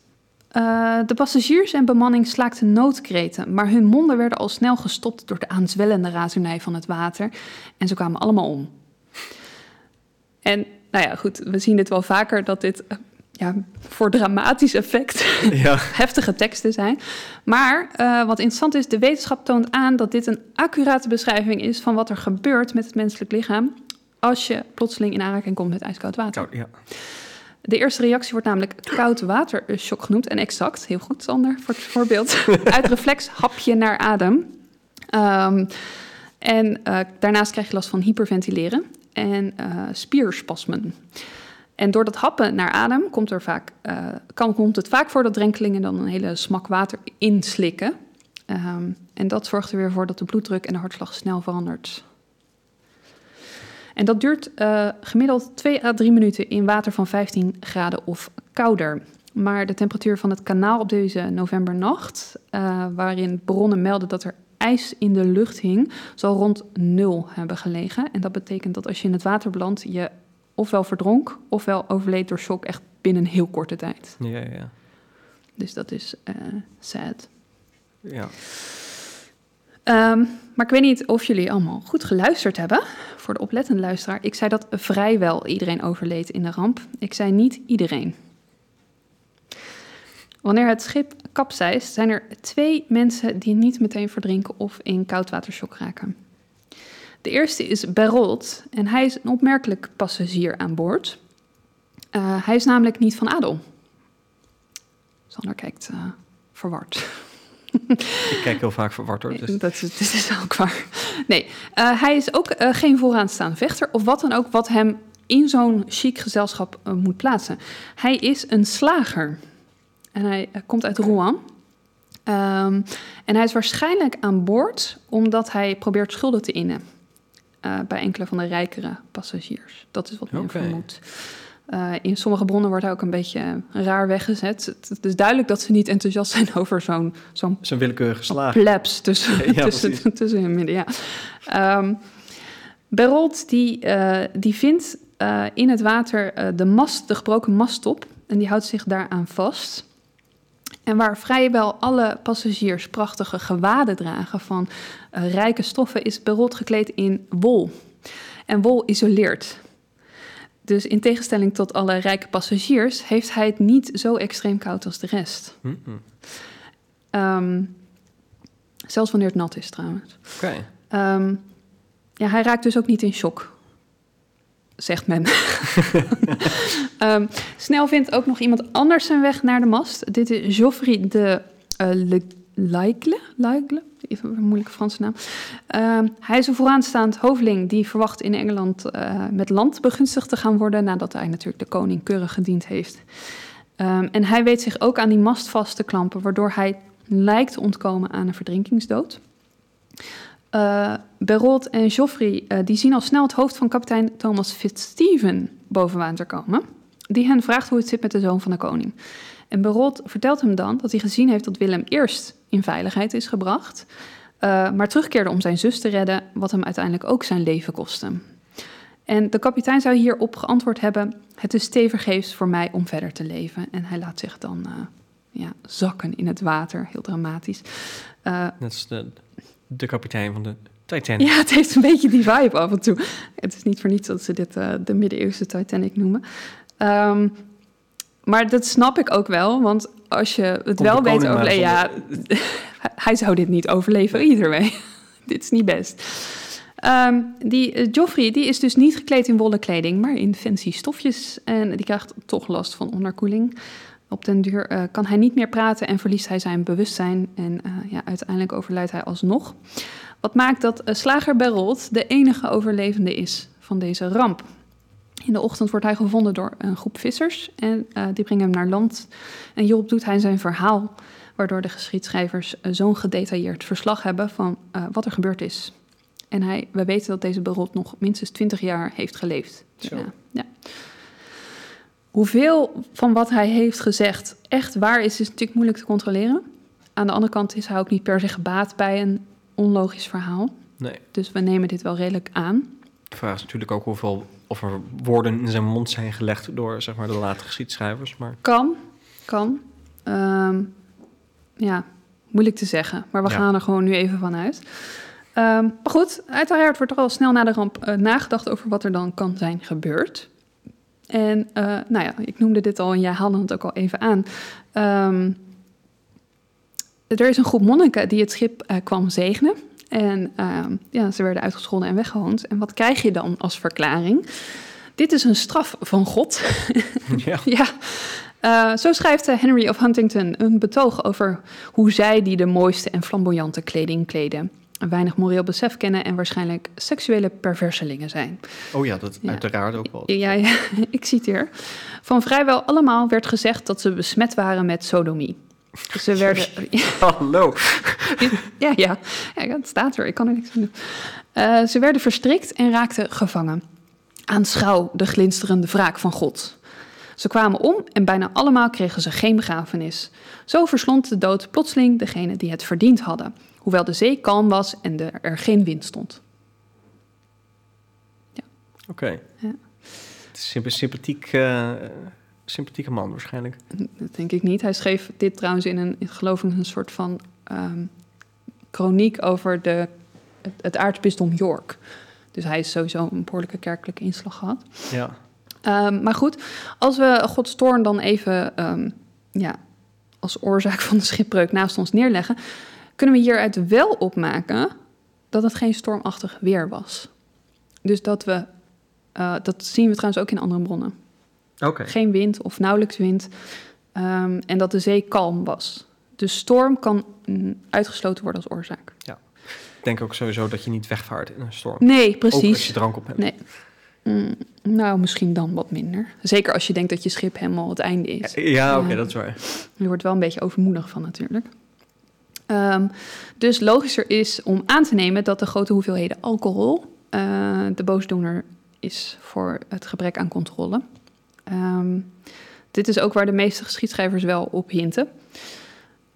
eh, de passagiers en bemanning slaakten noodkreten... maar hun monden werden al snel gestopt... door de aanzwellende razernij van het water... en ze kwamen allemaal om. En nou ja, goed, we zien dit wel vaker... dat dit ja, voor dramatisch effect ja. heftige teksten zijn. Maar eh, wat interessant is, de wetenschap toont aan dat dit een accurate beschrijving is van wat er gebeurt met het menselijk lichaam als je plotseling in aanraking komt met ijskoud water. Nou, ja. De eerste reactie wordt namelijk koud watershock genoemd. En exact, heel goed Sander, voor het voorbeeld. Uit reflex hapje naar adem. Ehm, en eh, daarnaast krijg je last van hyperventileren en eh, spierspasmen. En door dat happen naar adem komt, er vaak, eh, kan, komt het vaak voor dat drenkelingen dan een hele smak water inslikken. Ehm, en dat zorgt er weer voor dat de bloeddruk en de hartslag snel verandert. En dat duurt eh, gemiddeld 2 à 3 minuten in water van 15 graden of kouder. Maar de temperatuur van het kanaal op deze novembernacht, eh, waarin bronnen melden dat er ijs in de lucht hing, zal rond nul hebben gelegen. En dat betekent dat als je in het water belandt, je ofwel verdronk, ofwel overleed door shock echt binnen een heel korte tijd. Ja, ja. Dus dat is eh, sad. Ja. Ehm, maar ik weet niet of jullie allemaal goed geluisterd hebben. Voor de oplettende luisteraar. Ik zei dat vrijwel iedereen overleed in de ramp. Ik zei niet iedereen. Wanneer het schip kapseist, zijn er twee mensen die niet meteen verdrinken of in koudwatershock raken. De eerste is Berold en hij is een opmerkelijk passagier aan boord. Uh, hij is namelijk niet van adel. Sander kijkt uh, verward. Ik kijk heel vaak verward hoor. Dus. Dat, is, dat is ook waar. Nee, uh, hij is ook geen vooraanstaande vechter of wat dan ook wat hem in zo'n chic gezelschap moet plaatsen. Hij is een slager en hij komt uit Rouen. Um, en hij is waarschijnlijk aan boord omdat hij probeert schulden te innen bij enkele van de rijkere passagiers. Dat is wat men okay. vermoedt. Uh, in sommige bronnen wordt hij ook een beetje raar weggezet. Het, het is duidelijk dat ze niet enthousiast zijn over zo'n... Zo'n Zo'n willekeurige slaag. plebs tussen, ja, tussen, tussen hun midden, ja. Um, Berold die, uh, die vindt in het water de mast, de gebroken masttop... en die houdt zich daaraan vast. En waar vrijwel alle passagiers prachtige gewaden dragen van rijke stoffen... is Berold gekleed in wol. En wol isoleert... Dus in tegenstelling tot alle rijke passagiers heeft hij het niet zo extreem koud als de rest. Mm -hmm. um, zelfs wanneer het nat is trouwens. Okay. Um, ja, hij raakt dus ook niet in shock, zegt men. um, snel vindt ook nog iemand anders zijn weg naar de mast. Dit is Geoffrey de uh, Le. Laigle? Even een moeilijke Franse naam. Uh, hij is een vooraanstaand hoveling die verwacht in Engeland uh, met land begunstigd te gaan worden nadat hij natuurlijk de koning keurig gediend heeft. Um, en hij weet zich ook aan die mast vast te klampen, waardoor hij lijkt te ontkomen aan een verdrinkingsdood. Uh, Berold en Geoffrey uh, die zien al snel het hoofd van kapitein Thomas Fitzstephen boven water komen, die hen vraagt hoe het zit met de zoon van de koning. En Berold vertelt hem dan dat hij gezien heeft dat Willem eerst in veiligheid is gebracht, uh, maar terugkeerde om zijn zus te redden, wat hem uiteindelijk ook zijn leven kostte. En de kapitein zou hierop geantwoord hebben: Het is tevergeefs voor mij om verder te leven. En hij laat zich dan ja, zakken in het water, heel dramatisch. Dat de kapitein van de Titanic. Ja, het heeft een beetje die vibe af en toe. Het is niet voor niets dat ze dit de middeleeuwse Titanic noemen. Um, maar dat snap ik ook wel, want als je het Komt wel weet overleven, ja, de... hij zou dit niet overleven either way. dit is niet best. Um, die uh, Joffrey die is dus niet gekleed in wollen kleding, maar in fancy stofjes. En die krijgt toch last van onderkoeling. Op den duur uh, kan hij niet meer praten en verliest hij zijn bewustzijn. En uh, ja, uiteindelijk overlijdt hij alsnog. Wat maakt dat slager Berold de enige overlevende is van deze ramp. In de ochtend wordt hij gevonden door een groep vissers en die brengen hem naar land. En hierop doet hij zijn verhaal, waardoor de geschiedschrijvers zo'n gedetailleerd verslag hebben van wat er gebeurd is. En hij, we weten dat deze Berold nog minstens 20 jaar heeft geleefd. Ja, ja. Hoeveel van wat hij heeft gezegd echt waar is, is natuurlijk moeilijk te controleren. Aan de andere kant is hij ook niet per se gebaat bij een onlogisch verhaal. Nee. Dus we nemen dit wel redelijk aan. De vraag is natuurlijk ook hoeveel of er woorden in zijn mond zijn gelegd door zeg maar, de late geschiedschrijvers. Maar... Kan, kan. Um, ja, moeilijk te zeggen. Maar we ja. gaan er gewoon nu even van uit. Um, maar goed, uiteraard wordt er al snel na de ramp uh, nagedacht over wat er dan kan zijn gebeurd. En uh, nou ja, ik noemde dit al en jij haalde het ook al even aan. Um, er is een groep monniken die het schip uh, kwam zegenen. En uh, ja, ze werden uitgescholden en weggehoond. En wat krijg je dan als verklaring? Dit is een straf van God. Ja. ja. Uh, zo schrijft Henry of Huntington een betoog over hoe zij die de mooiste en flamboyante kleding kleden. Weinig moreel besef kennen en waarschijnlijk seksuele perverselingen zijn. Oh ja, dat ja. uiteraard ook wel. Ja, ja, ik citeer. Van vrijwel allemaal werd gezegd dat ze besmet waren met sodomie. Ze werden. Hallo. ja, ja, ja, het staat er. Ik kan er niks aan doen. Uh, ze werden verstrikt en raakten gevangen. Aanschouw de glinsterende wraak van God. Ze kwamen om en bijna allemaal kregen ze geen begrafenis. Zo verslond de dood plotseling degene die het verdiend hadden, hoewel de zee kalm was en de, er geen wind stond. Oké. Ja. Het is een sympathiek, eh, sympathieke man waarschijnlijk. Dat denk ik niet. Hij schreef dit trouwens in een, in, geloof ik, een soort van ehm chroniek over de, het, het aartsbisdom York. Dus hij is sowieso een behoorlijke kerkelijke inslag gehad. Ja. Ehm, maar goed, als we Gods toorn dan even ehm, ja, als oorzaak van de schipbreuk naast ons neerleggen, kunnen we hieruit wel opmaken dat het geen stormachtig weer was. Dus dat we, eh, dat zien we trouwens ook in andere bronnen. Geen wind of nauwelijks wind. ehm, en dat de zee kalm was. Dus storm kan mm, uitgesloten worden als oorzaak. Ik denk ook sowieso dat je niet wegvaart in een storm. Nee, Ook als precies. je drank op hebt. Nee. Mm, nou, misschien dan wat minder. Zeker als je denkt dat je schip helemaal het einde is. Ja, oké, Ja. dat is waar. Je wordt wel een beetje overmoedig van natuurlijk. Ehm, dus logischer is om aan te nemen dat de grote hoeveelheden alcohol eh, de boosdoener is voor het gebrek aan controle. Ehm, dit is ook waar de meeste geschiedschrijvers wel op hinten.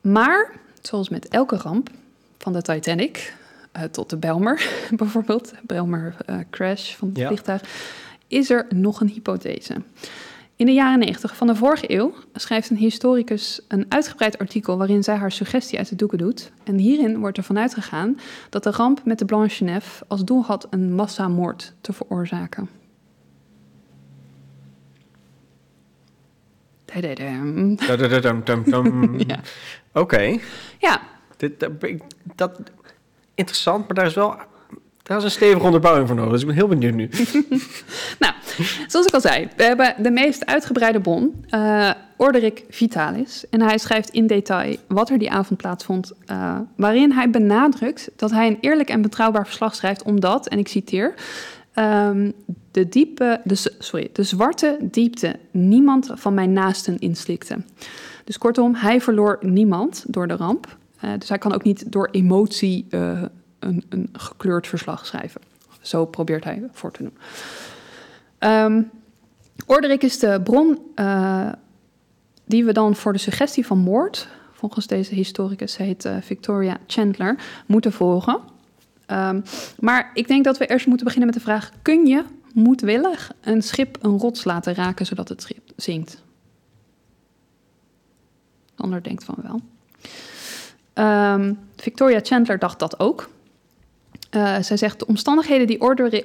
Maar, zoals met elke ramp, van de Titanic eh, tot de Belmer bijvoorbeeld, Belmer eh, crash van het Ja. vliegtuig, is er nog een hypothese. In de jaren 90 van de vorige eeuw schrijft een historicus een uitgebreid artikel waarin zij haar suggestie uit de doeken doet. En hierin wordt ervan uitgegaan dat de ramp met de Blanche Nef als doel had een massamoord te veroorzaken. Ja. Oké. ja, Dit, dat, interessant, maar daar is wel daar is een stevige onderbouwing voor nodig. Dus ik ben heel benieuwd nu. Nou, zoals ik al zei, we hebben de meest uitgebreide bron, eh Orderic Vitalis. En hij schrijft in detail wat er die avond plaatsvond, eh, waarin hij benadrukt dat hij een eerlijk en betrouwbaar verslag schrijft, omdat, en ik citeer, ehm, de, diepe, de, sorry, de zwarte diepte niemand van mijn naasten inslikte. Dus kortom, hij verloor niemand door de ramp. Eh, dus hij kan ook niet door emotie eh, een, gekleurd verslag schrijven. Zo probeert hij voor te doen. Ehm Orderic is de bron eh, die we dan voor de suggestie van moord, volgens deze historicus, heet eh, Victoria Chandler, moeten volgen. Ehm, maar ik denk dat we eerst moeten beginnen met de vraag: kun je moedwillig een schip een rots laten raken zodat het schip zinkt? De ander denkt van wel. Ehm, Victoria Chandler dacht dat ook. Eh, zij zegt de omstandigheden die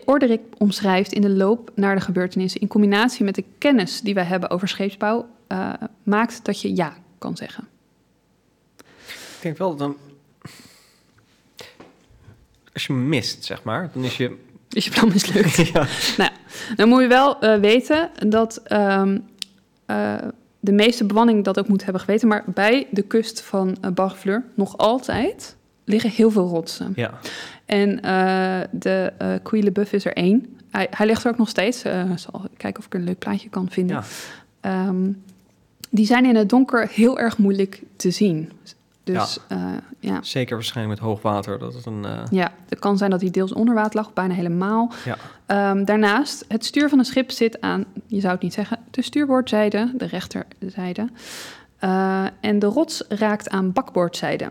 Orderic omschrijft in de loop naar de gebeurtenissen, in combinatie met de kennis die wij hebben over scheepsbouw, eh, maakt dat je ja kan zeggen. Ik denk wel dan... Als je mist, zeg maar, dan is je... Is je plan mislukt? ja. nou, dan moet je wel eh, weten dat ehm, eh, de meeste bemanning dat ook moet hebben geweten, maar bij de kust van uh, Barfleur nog altijd liggen heel veel rotsen. ja. En eh, de uh, Quille Lebeuf is er één. Hij, hij ligt er ook nog steeds. Uh, zal kijken of ik een leuk plaatje kan vinden. Ja. Um, die zijn in het donker heel erg moeilijk te zien. Dus ja. Uh, ja. Zeker waarschijnlijk met hoog water. Dat het een, uh... Ja, het kan zijn dat hij deels onder water lag, bijna helemaal. Ja. Um, daarnaast, het stuur van een schip zit aan, je zou het niet zeggen, de stuurboordzijde, de rechterzijde. Uh, en de rots raakt aan bakboordzijde.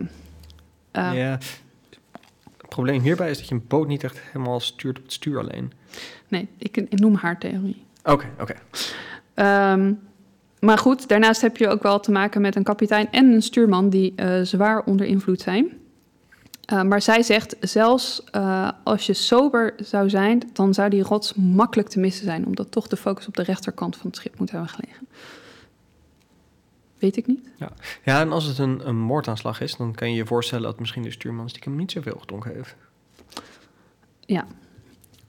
ja. Het probleem hierbij is dat je een boot niet echt helemaal stuurt op het stuur alleen. Nee, ik, ik noem haar theorie. Oké, okay, oké. Okay. Um, maar goed, daarnaast heb je ook wel te maken met een kapitein en een stuurman die uh, zwaar onder invloed zijn. Uh, maar zij zegt, zelfs uh, als je sober zou zijn, dan zou die rots makkelijk te missen zijn, omdat toch de focus op de rechterkant van het schip moet hebben gelegen. Weet ik niet. Ja, ja en als het een, een moordaanslag is, dan kan je je voorstellen dat misschien de stuurman stiekem niet zoveel gedronken heeft. Ja,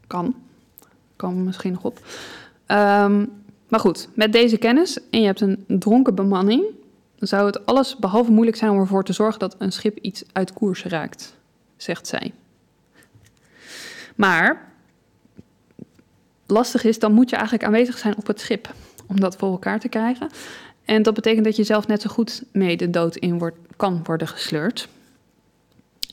kan. Kan misschien nog op. Um, maar goed, met deze kennis en je hebt een dronken bemanning, dan zou het alles behalve moeilijk zijn om ervoor te zorgen dat een schip iets uit koers raakt, zegt zij. Maar lastig is, dan moet je eigenlijk aanwezig zijn op het schip om dat voor elkaar te krijgen. En dat betekent dat je zelf net zo goed mee de dood in wordt, kan worden gesleurd.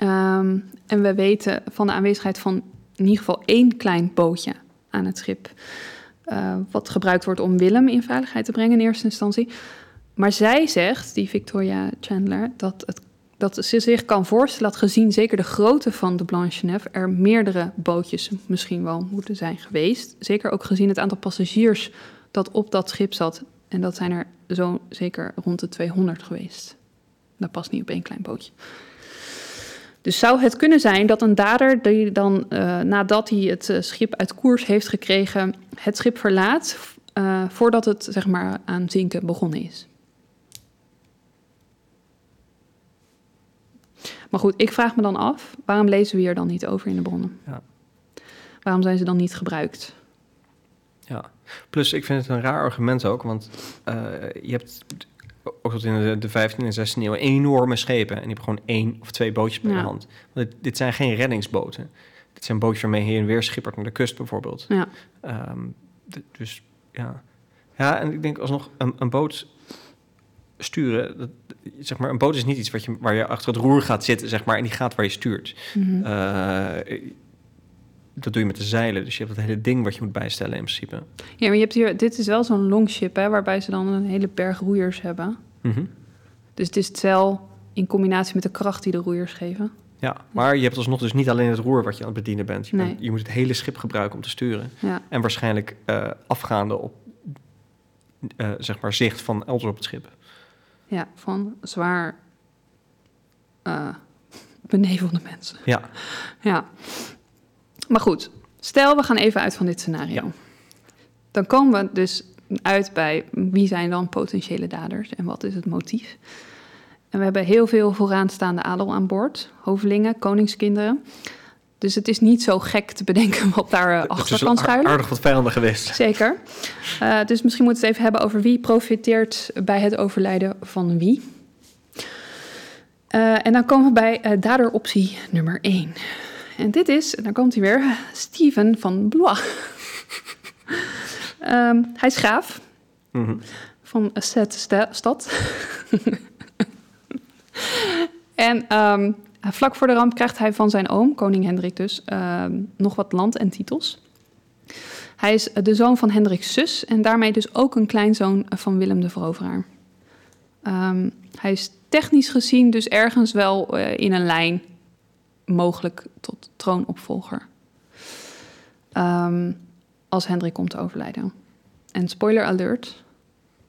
Um, en we weten van de aanwezigheid van in ieder geval één klein bootje aan het schip. eh, wat gebruikt wordt om Willem in veiligheid te brengen in eerste instantie. Maar zij zegt, die Victoria Chandler, dat, het, dat ze zich kan voorstellen dat gezien zeker de grootte van de Blanche er meerdere bootjes misschien wel moeten zijn geweest. Zeker ook gezien het aantal passagiers dat op dat schip zat. En dat zijn er zo zeker rond de 200 geweest. Dat past niet op één klein bootje. Dus zou het kunnen zijn dat een dader die dan eh, nadat hij het eh, schip uit koers heeft gekregen, het schip verlaat eh, voordat het zeg maar aan zinken begonnen is? Maar goed, ik vraag me dan af, waarom lezen we hier dan niet over in de bronnen? Ja. Waarom zijn ze dan niet gebruikt? Ja, plus ik vind het een raar argument ook, want uh, je hebt ook tot in de, de 15e en 16e eeuw enorme schepen en die hebben gewoon één of twee bootjes per Ja. hand. Want dit, dit zijn geen reddingsboten. Dit zijn bootjes waarmee je heen en weer schippert naar de kust bijvoorbeeld. Ja, Ehm, dus ja. Ja, en ik denk alsnog een, een boot sturen. Dat, zeg maar, een boot is niet iets wat je, waar je achter het roer gaat zitten, zeg maar, en die gaat waar je stuurt. Eh, dat doe je met de zeilen. Dus je hebt dat hele ding wat je moet bijstellen in principe. ja maar je hebt hier, dit is wel zo'n longship, hè, waarbij ze dan een hele berg roeiers hebben. Mhm. Dus het is het zeil in combinatie met de kracht die de roeiers geven. Ja, maar je hebt alsnog dus niet alleen het roer wat je aan het bedienen bent. Je, Nee. bent- je moet het hele schip gebruiken om te sturen. Ja, En waarschijnlijk eh, afgaande op eh, zeg maar zicht van elders op het schip. ja van zwaar eh, benevelde mensen. Ja, Ja. Maar goed, stel we gaan even uit van dit scenario. Ja. Dan komen we dus uit bij wie zijn dan potentiële daders en wat is het motief. En we hebben heel veel vooraanstaande adel aan boord. Hovelingen, koningskinderen. Dus het is niet zo gek te bedenken wat daar eh, het achter is kan schuilen. aardig wat vijanden geweest. Zeker. Eh, dus misschien moeten we het even hebben over wie profiteert bij het overlijden van wie. Eh, en dan komen we bij daderoptie nummer 1. En dit is, en daar komt hij weer, Steven van Blois. Ehm, hij is graaf Mhm. van Asset sta- stad. en ehm, vlak voor de ramp krijgt hij van zijn oom, koning Hendrik dus, ehm, nog wat land en titels. Hij is de zoon van Hendrik's zus en daarmee dus ook een kleinzoon van Willem de Veroveraar. Hij is technisch gezien dus ergens wel eh, in een lijn mogelijk tot troonopvolger. Ehm, als Hendrik komt te overlijden. En spoiler alert,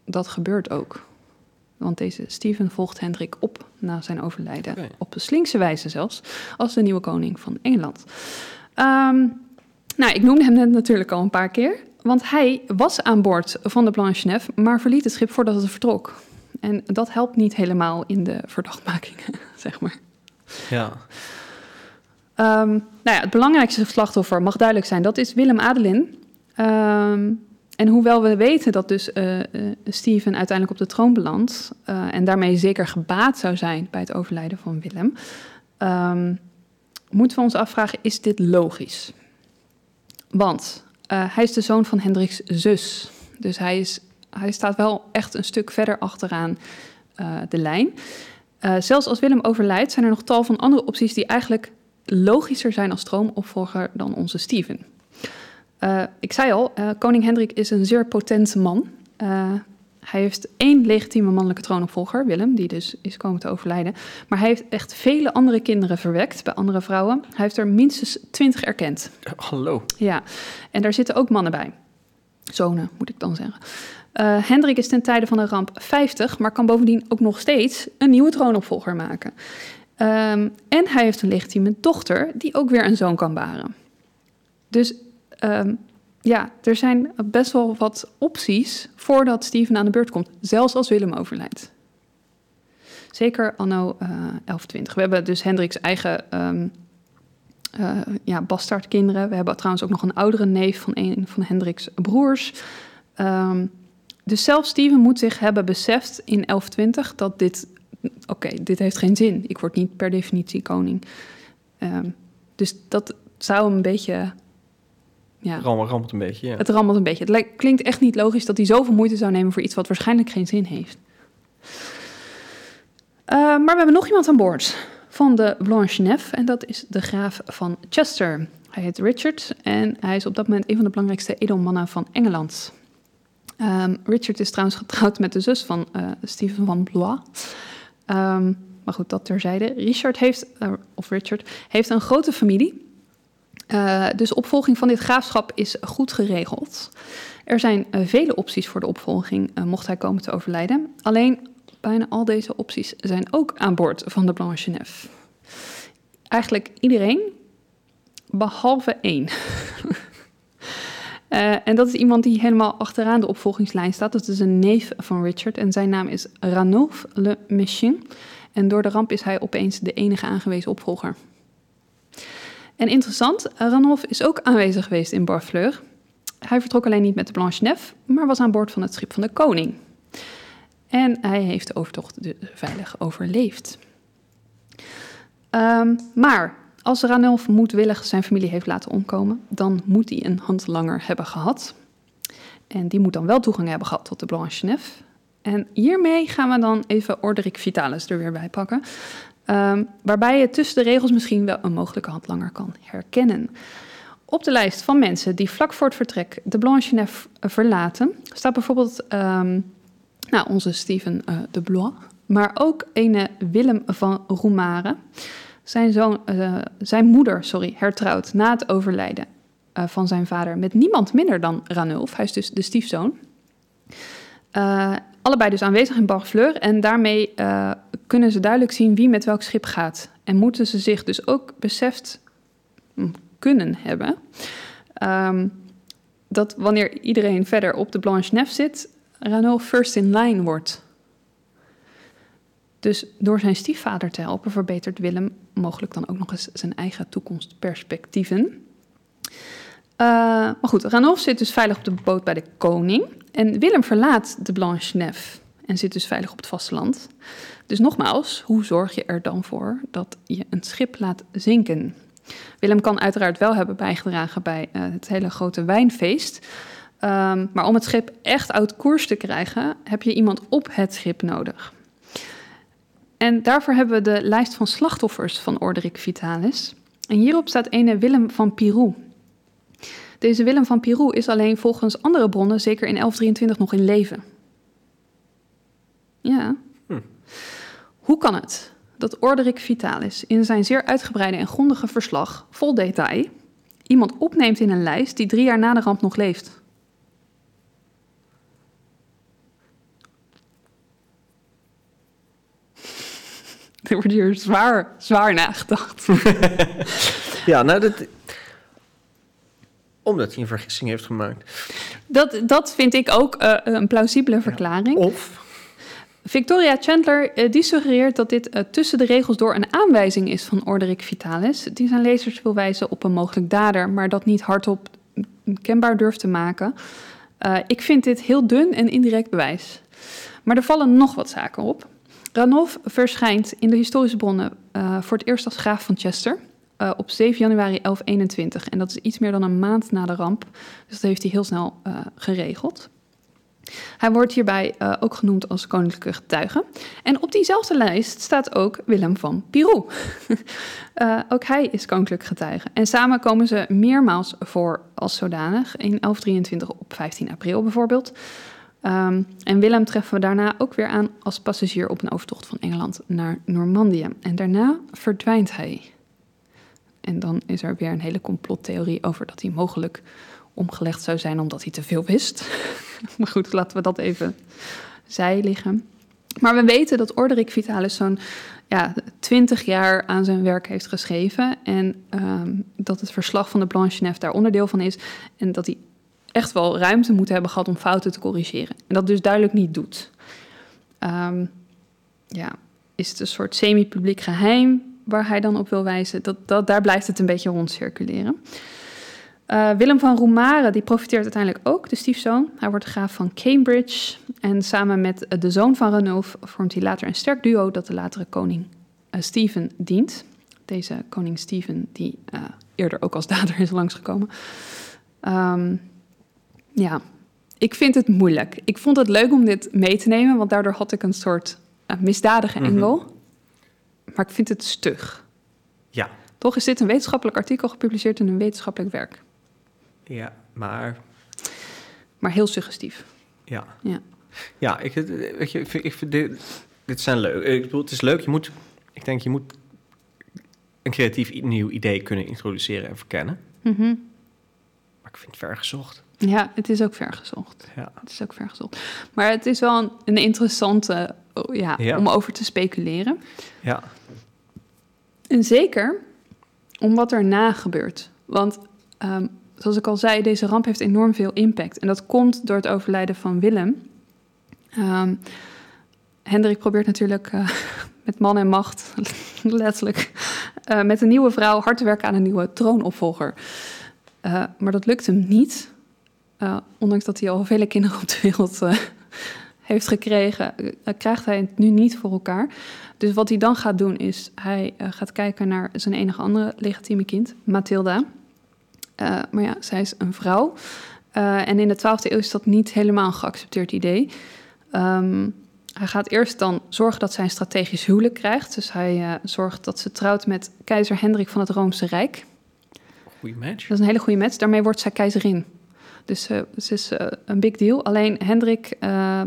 dat gebeurt ook. Want deze Steven volgt Hendrik op na zijn overlijden. Op de slinkse wijze zelfs, als de nieuwe koning van Engeland. Ehm, nou, ik noemde hem net natuurlijk al een paar keer. Want hij was aan boord van de Blanche Neuf, maar verliet het schip voordat het vertrok. En dat helpt niet helemaal in de verdachtmakingen, zeg maar. Ja. Ehm, nou ja, het belangrijkste slachtoffer mag duidelijk zijn, dat is Willem Adelin. Ehm, en hoewel we weten dat dus eh, Steven uiteindelijk op de troon belandt... eh, en daarmee zeker gebaat zou zijn bij het overlijden van Willem... ehm, moeten we ons afvragen, is dit logisch? Want hij is de zoon van Hendrik's zus. Dus hij, is, hij staat wel echt een stuk verder achteraan de lijn. Zelfs als Willem overlijdt, zijn er nog tal van andere opties die eigenlijk logischer zijn als stroomopvolger dan onze Steven. Eh, ik zei al, eh, koning Hendrik is een zeer potent man. Eh, hij heeft één legitieme mannelijke troonopvolger, Willem, die dus is komen te overlijden. Maar hij heeft echt vele andere kinderen verwekt bij andere vrouwen. Hij heeft er minstens twintig erkend. Hallo. Ja, en daar zitten ook mannen bij. Zonen, moet ik dan zeggen. Hendrik is ten tijde van de ramp 50, maar kan bovendien ook nog steeds een nieuwe troonopvolger maken. Ehm, en hij heeft een legitieme dochter die ook weer een zoon kan baren. Dus ehm, ja, er zijn best wel wat opties voordat Steven aan de beurt komt, zelfs als Willem overlijdt. Zeker anno eh 1120. We hebben dus Hendriks eigen eh, ja, bastaardkinderen. We hebben trouwens ook nog een oudere neef van een van Hendriks broers. Dus zelfs Steven moet zich hebben beseft in 1120 dat dit... Oké, dit heeft geen zin. Ik word niet per definitie koning. Ehm, dus dat zou een beetje... Ja, Rammel, rammelt een beetje, ja. het rammelt een beetje. Het lijkt- klinkt echt niet logisch dat hij zoveel moeite zou nemen voor iets wat waarschijnlijk geen zin heeft. Eh, maar we hebben nog iemand aan boord van de Blanche-Neuf en dat is de graaf van Chester. Hij heet Richard en hij is op dat moment een van de belangrijkste edelmannen van Engeland. Ehm, Richard is trouwens getrouwd met de zus van uh, Stephen van Blois. Um, maar goed, dat terzijde. Richard heeft, uh, of Richard, heeft een grote familie. Uh, dus opvolging van dit graafschap is goed geregeld. Er zijn vele opties voor de opvolging, mocht hij komen te overlijden. Alleen bijna al deze opties zijn ook aan boord van de Blanche Neuf. Eigenlijk iedereen, behalve één. Uh, en dat is iemand die helemaal achteraan de opvolgingslijn staat. Dat is een neef van Richard en zijn naam is Ranulf Le Méchin. En door de ramp is hij opeens de enige aangewezen opvolger. En interessant, Ranulf is ook aanwezig geweest in Barfleur. Hij vertrok alleen niet met de Blanche Neuf, maar was aan boord van het schip van de koning. En hij heeft de overtocht dus veilig overleefd. Um, maar als Ranulf moedwillig zijn familie heeft laten omkomen, dan moet hij een handlanger hebben gehad. En die moet dan wel toegang hebben gehad tot de Blanche Neuf. En hiermee gaan we dan even Orderic Vitalis er weer bij pakken. Um, waarbij je tussen de regels misschien wel een mogelijke handlanger kan herkennen. Op de lijst van mensen die vlak voor het vertrek de Blanche Neuf verlaten, staat bijvoorbeeld um, nou, onze Steven uh, de Blois, maar ook ene Willem van Roemare. Zijn, zoon, uh, zijn moeder sorry, hertrouwd na het overlijden uh, van zijn vader met niemand minder dan Ranulf. Hij is dus de stiefzoon. Uh, allebei dus aanwezig in Barfleur en daarmee kunnen ze duidelijk zien wie met welk schip gaat. En moeten ze zich dus ook beseft hm, kunnen hebben um, dat wanneer iedereen verder op de Blanche Neuf zit, Ranulf first in line wordt. Dus door zijn stiefvader te helpen verbetert Willem mogelijk dan ook nog eens zijn eigen toekomstperspectieven. Uh, maar goed, Ranulf zit dus veilig op de boot bij de koning. En Willem verlaat de Blanche Neuf en zit dus veilig op het vasteland. Dus nogmaals, hoe zorg je er dan voor dat je een schip laat zinken? Willem kan uiteraard wel hebben bijgedragen bij uh, het hele grote wijnfeest. Um, maar om het schip echt uit koers te krijgen, heb je iemand op het schip nodig. En daarvoor hebben we de lijst van slachtoffers van Orderic Vitalis. En hierop staat ene Willem van Pirou. Deze Willem van Pirou is alleen volgens andere bronnen zeker in 1123 nog in leven. Ja. Hm. Hoe kan het dat Orderic Vitalis in zijn zeer uitgebreide en grondige verslag, vol detail, iemand opneemt in een lijst die drie jaar na de ramp nog leeft? Er wordt hier zwaar, zwaar nagedacht. ja, nou, dat, omdat hij een vergissing heeft gemaakt. Dat, dat vind ik ook uh, een plausibele verklaring. Ja, of... Victoria Chandler uh, die suggereert dat dit uh, tussen de regels door een aanwijzing is van Orderic Vitalis, die zijn lezers wil wijzen op een mogelijk dader, maar dat niet hardop kenbaar durft te maken. ik vind dit heel dun en indirect bewijs. Maar er vallen nog wat zaken op. Ranulf verschijnt in de historische bronnen uh, voor het eerst als graaf van Chester uh, op 7 januari 1121. En dat is iets meer dan een maand na de ramp. Dus dat heeft hij heel snel uh, geregeld. Hij wordt hierbij ook genoemd als koninklijke getuige. En op diezelfde lijst staat ook Willem van Pirou. ook hij is koninklijk getuige. En samen komen ze meermaals voor als zodanig. In 1123 op 15 april bijvoorbeeld. Um, en Willem treffen we daarna ook weer aan als passagier op een overtocht van Engeland naar Normandië. En daarna verdwijnt hij. En dan is er weer een hele complottheorie over dat hij mogelijk omgelegd zou zijn omdat hij te veel wist. maar goed, laten we dat even zij liggen. Maar we weten dat Orderic Vitalis zo'n ja, twintig jaar aan zijn werk heeft geschreven. En um, dat het verslag van de Blanche daar onderdeel van is. En dat hij echt wel ruimte moeten hebben gehad om fouten te corrigeren. En dat dus duidelijk niet doet. Um, ja, is het een soort semi-publiek geheim waar hij dan op wil wijzen? Dat, dat, daar blijft het een beetje rondcirculeren. Uh, Willem van Roemare die profiteert uiteindelijk ook, de stiefzoon. Hij wordt graaf van Cambridge. En samen met de zoon van Ranulf vormt hij later een sterk duo dat de latere koning uh, Stephen dient. Deze koning Stephen, die uh, eerder ook als dader is langsgekomen. Um, ja, ik vind het moeilijk. Ik vond het leuk om dit mee te nemen, want daardoor had ik een soort uh, misdadige engel. Mm -hmm. Maar ik vind het stug. Ja, Toch is dit een wetenschappelijk artikel gepubliceerd in een wetenschappelijk werk. ja, maar Maar heel suggestief. ja. Ja. Ja, ik, weet je, ik vind, dit, dit zijn leuk. Ik bedoel, het is leuk. Je moet, ik denk, je moet een creatief nieuw idee kunnen introduceren en verkennen. Mhm. Maar ik vind het ver gezocht. Ja, het is ook vergezocht. Ja. Het is ook vergezocht. Maar het is wel een, een interessante oh, ja, Ja. om over te speculeren. Ja, En zeker om wat erna gebeurt. Want ehm, zoals ik al zei, deze ramp heeft enorm veel impact. En dat komt door het overlijden van Willem. Ehm, Hendrik probeert natuurlijk eh, met man en macht, letterlijk, eh, met een nieuwe vrouw hard te werken aan een nieuwe troonopvolger. Eh, maar dat lukt hem niet. Eh, ondanks dat hij al vele kinderen op de wereld eh, heeft gekregen, eh, krijgt hij het nu niet voor elkaar. Dus wat hij dan gaat doen is, hij gaat kijken naar zijn enige andere legitieme kind, Mathilda. Maar ja, zij is een vrouw. En in de 12e eeuw is dat niet helemaal een geaccepteerd idee. Ehm, hij gaat eerst dan zorgen dat zij een strategisch huwelijk krijgt. Dus hij zorgt dat ze trouwt met keizer Hendrik van het Roomse Rijk. goede match. Dat is een hele goede match. Daarmee wordt zij keizerin. Dus eh het is eh, een big deal. Alleen Hendrik, eh,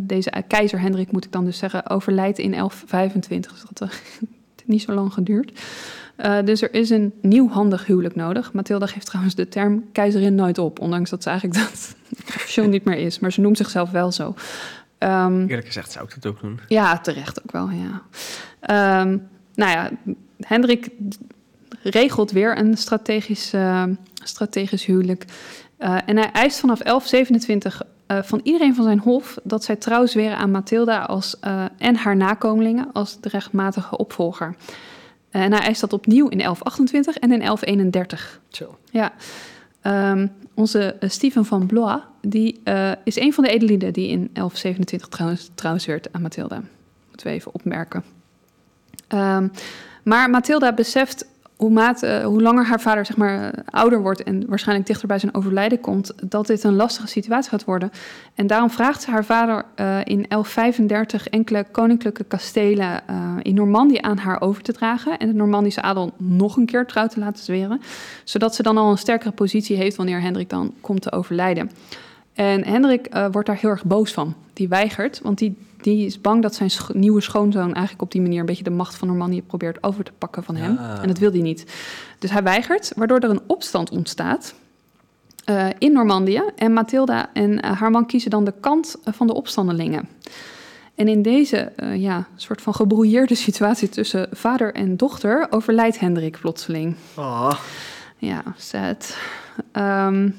deze keizer Hendrik moet ik dan dus zeggen, overlijdt in 1125. Dus dat eh, heeft niet zo lang geduurd. Dus er is een nieuwhandig huwelijk nodig. Mathilda geeft trouwens de term keizerin nooit op, ondanks dat ze eigenlijk dat officieel niet meer is. Maar ze noemt zichzelf wel zo. Ehm, Eerlijk gezegd zou ik dat ook doen. ja, terecht ook wel, ja. Ehm, nou ja, Hendrik regelt weer een strategisch, eh, strategisch huwelijk. Eh, en hij eist vanaf 1127 eh, van iedereen van zijn hof... dat zij trouw zweren aan Mathilda als, eh, en haar nakomelingen als de rechtmatige opvolger. En hij eist dat opnieuw in 1128 en in 1131. Zo. Ja, Ehm, onze Stephen van Blois, die is een van de edelieden die in 1127 trouwens, trouwens werd aan Mathilda. Moeten we even opmerken. Ehm, maar Mathilda beseft hoe, eh, hoe langer haar vader zeg maar, eh, ouder wordt en waarschijnlijk dichter bij zijn overlijden komt, dat dit een lastige situatie gaat worden. En daarom vraagt ze haar vader eh, in 1135 enkele koninklijke kastelen in Normandië aan haar over te dragen en de Normandische adel nog een keer trouw te laten zweren, zodat ze dan al een sterkere positie heeft wanneer Hendrik dan komt te overlijden. En Hendrik wordt daar heel erg boos van. Die weigert, want die, die is bang dat zijn nieuwe schoonzoon eigenlijk op die manier een beetje de macht van Normandië probeert over te pakken van hem. En dat wil hij niet. Dus hij weigert, waardoor er een opstand ontstaat eh, in Normandië. En Mathilda en eh, haar man kiezen dan de kant eh, van de opstandelingen. En in deze ja, soort van gebrouilleerde situatie tussen vader en dochter overlijdt Hendrik plotseling. Oh. Ja, sad. Ehm,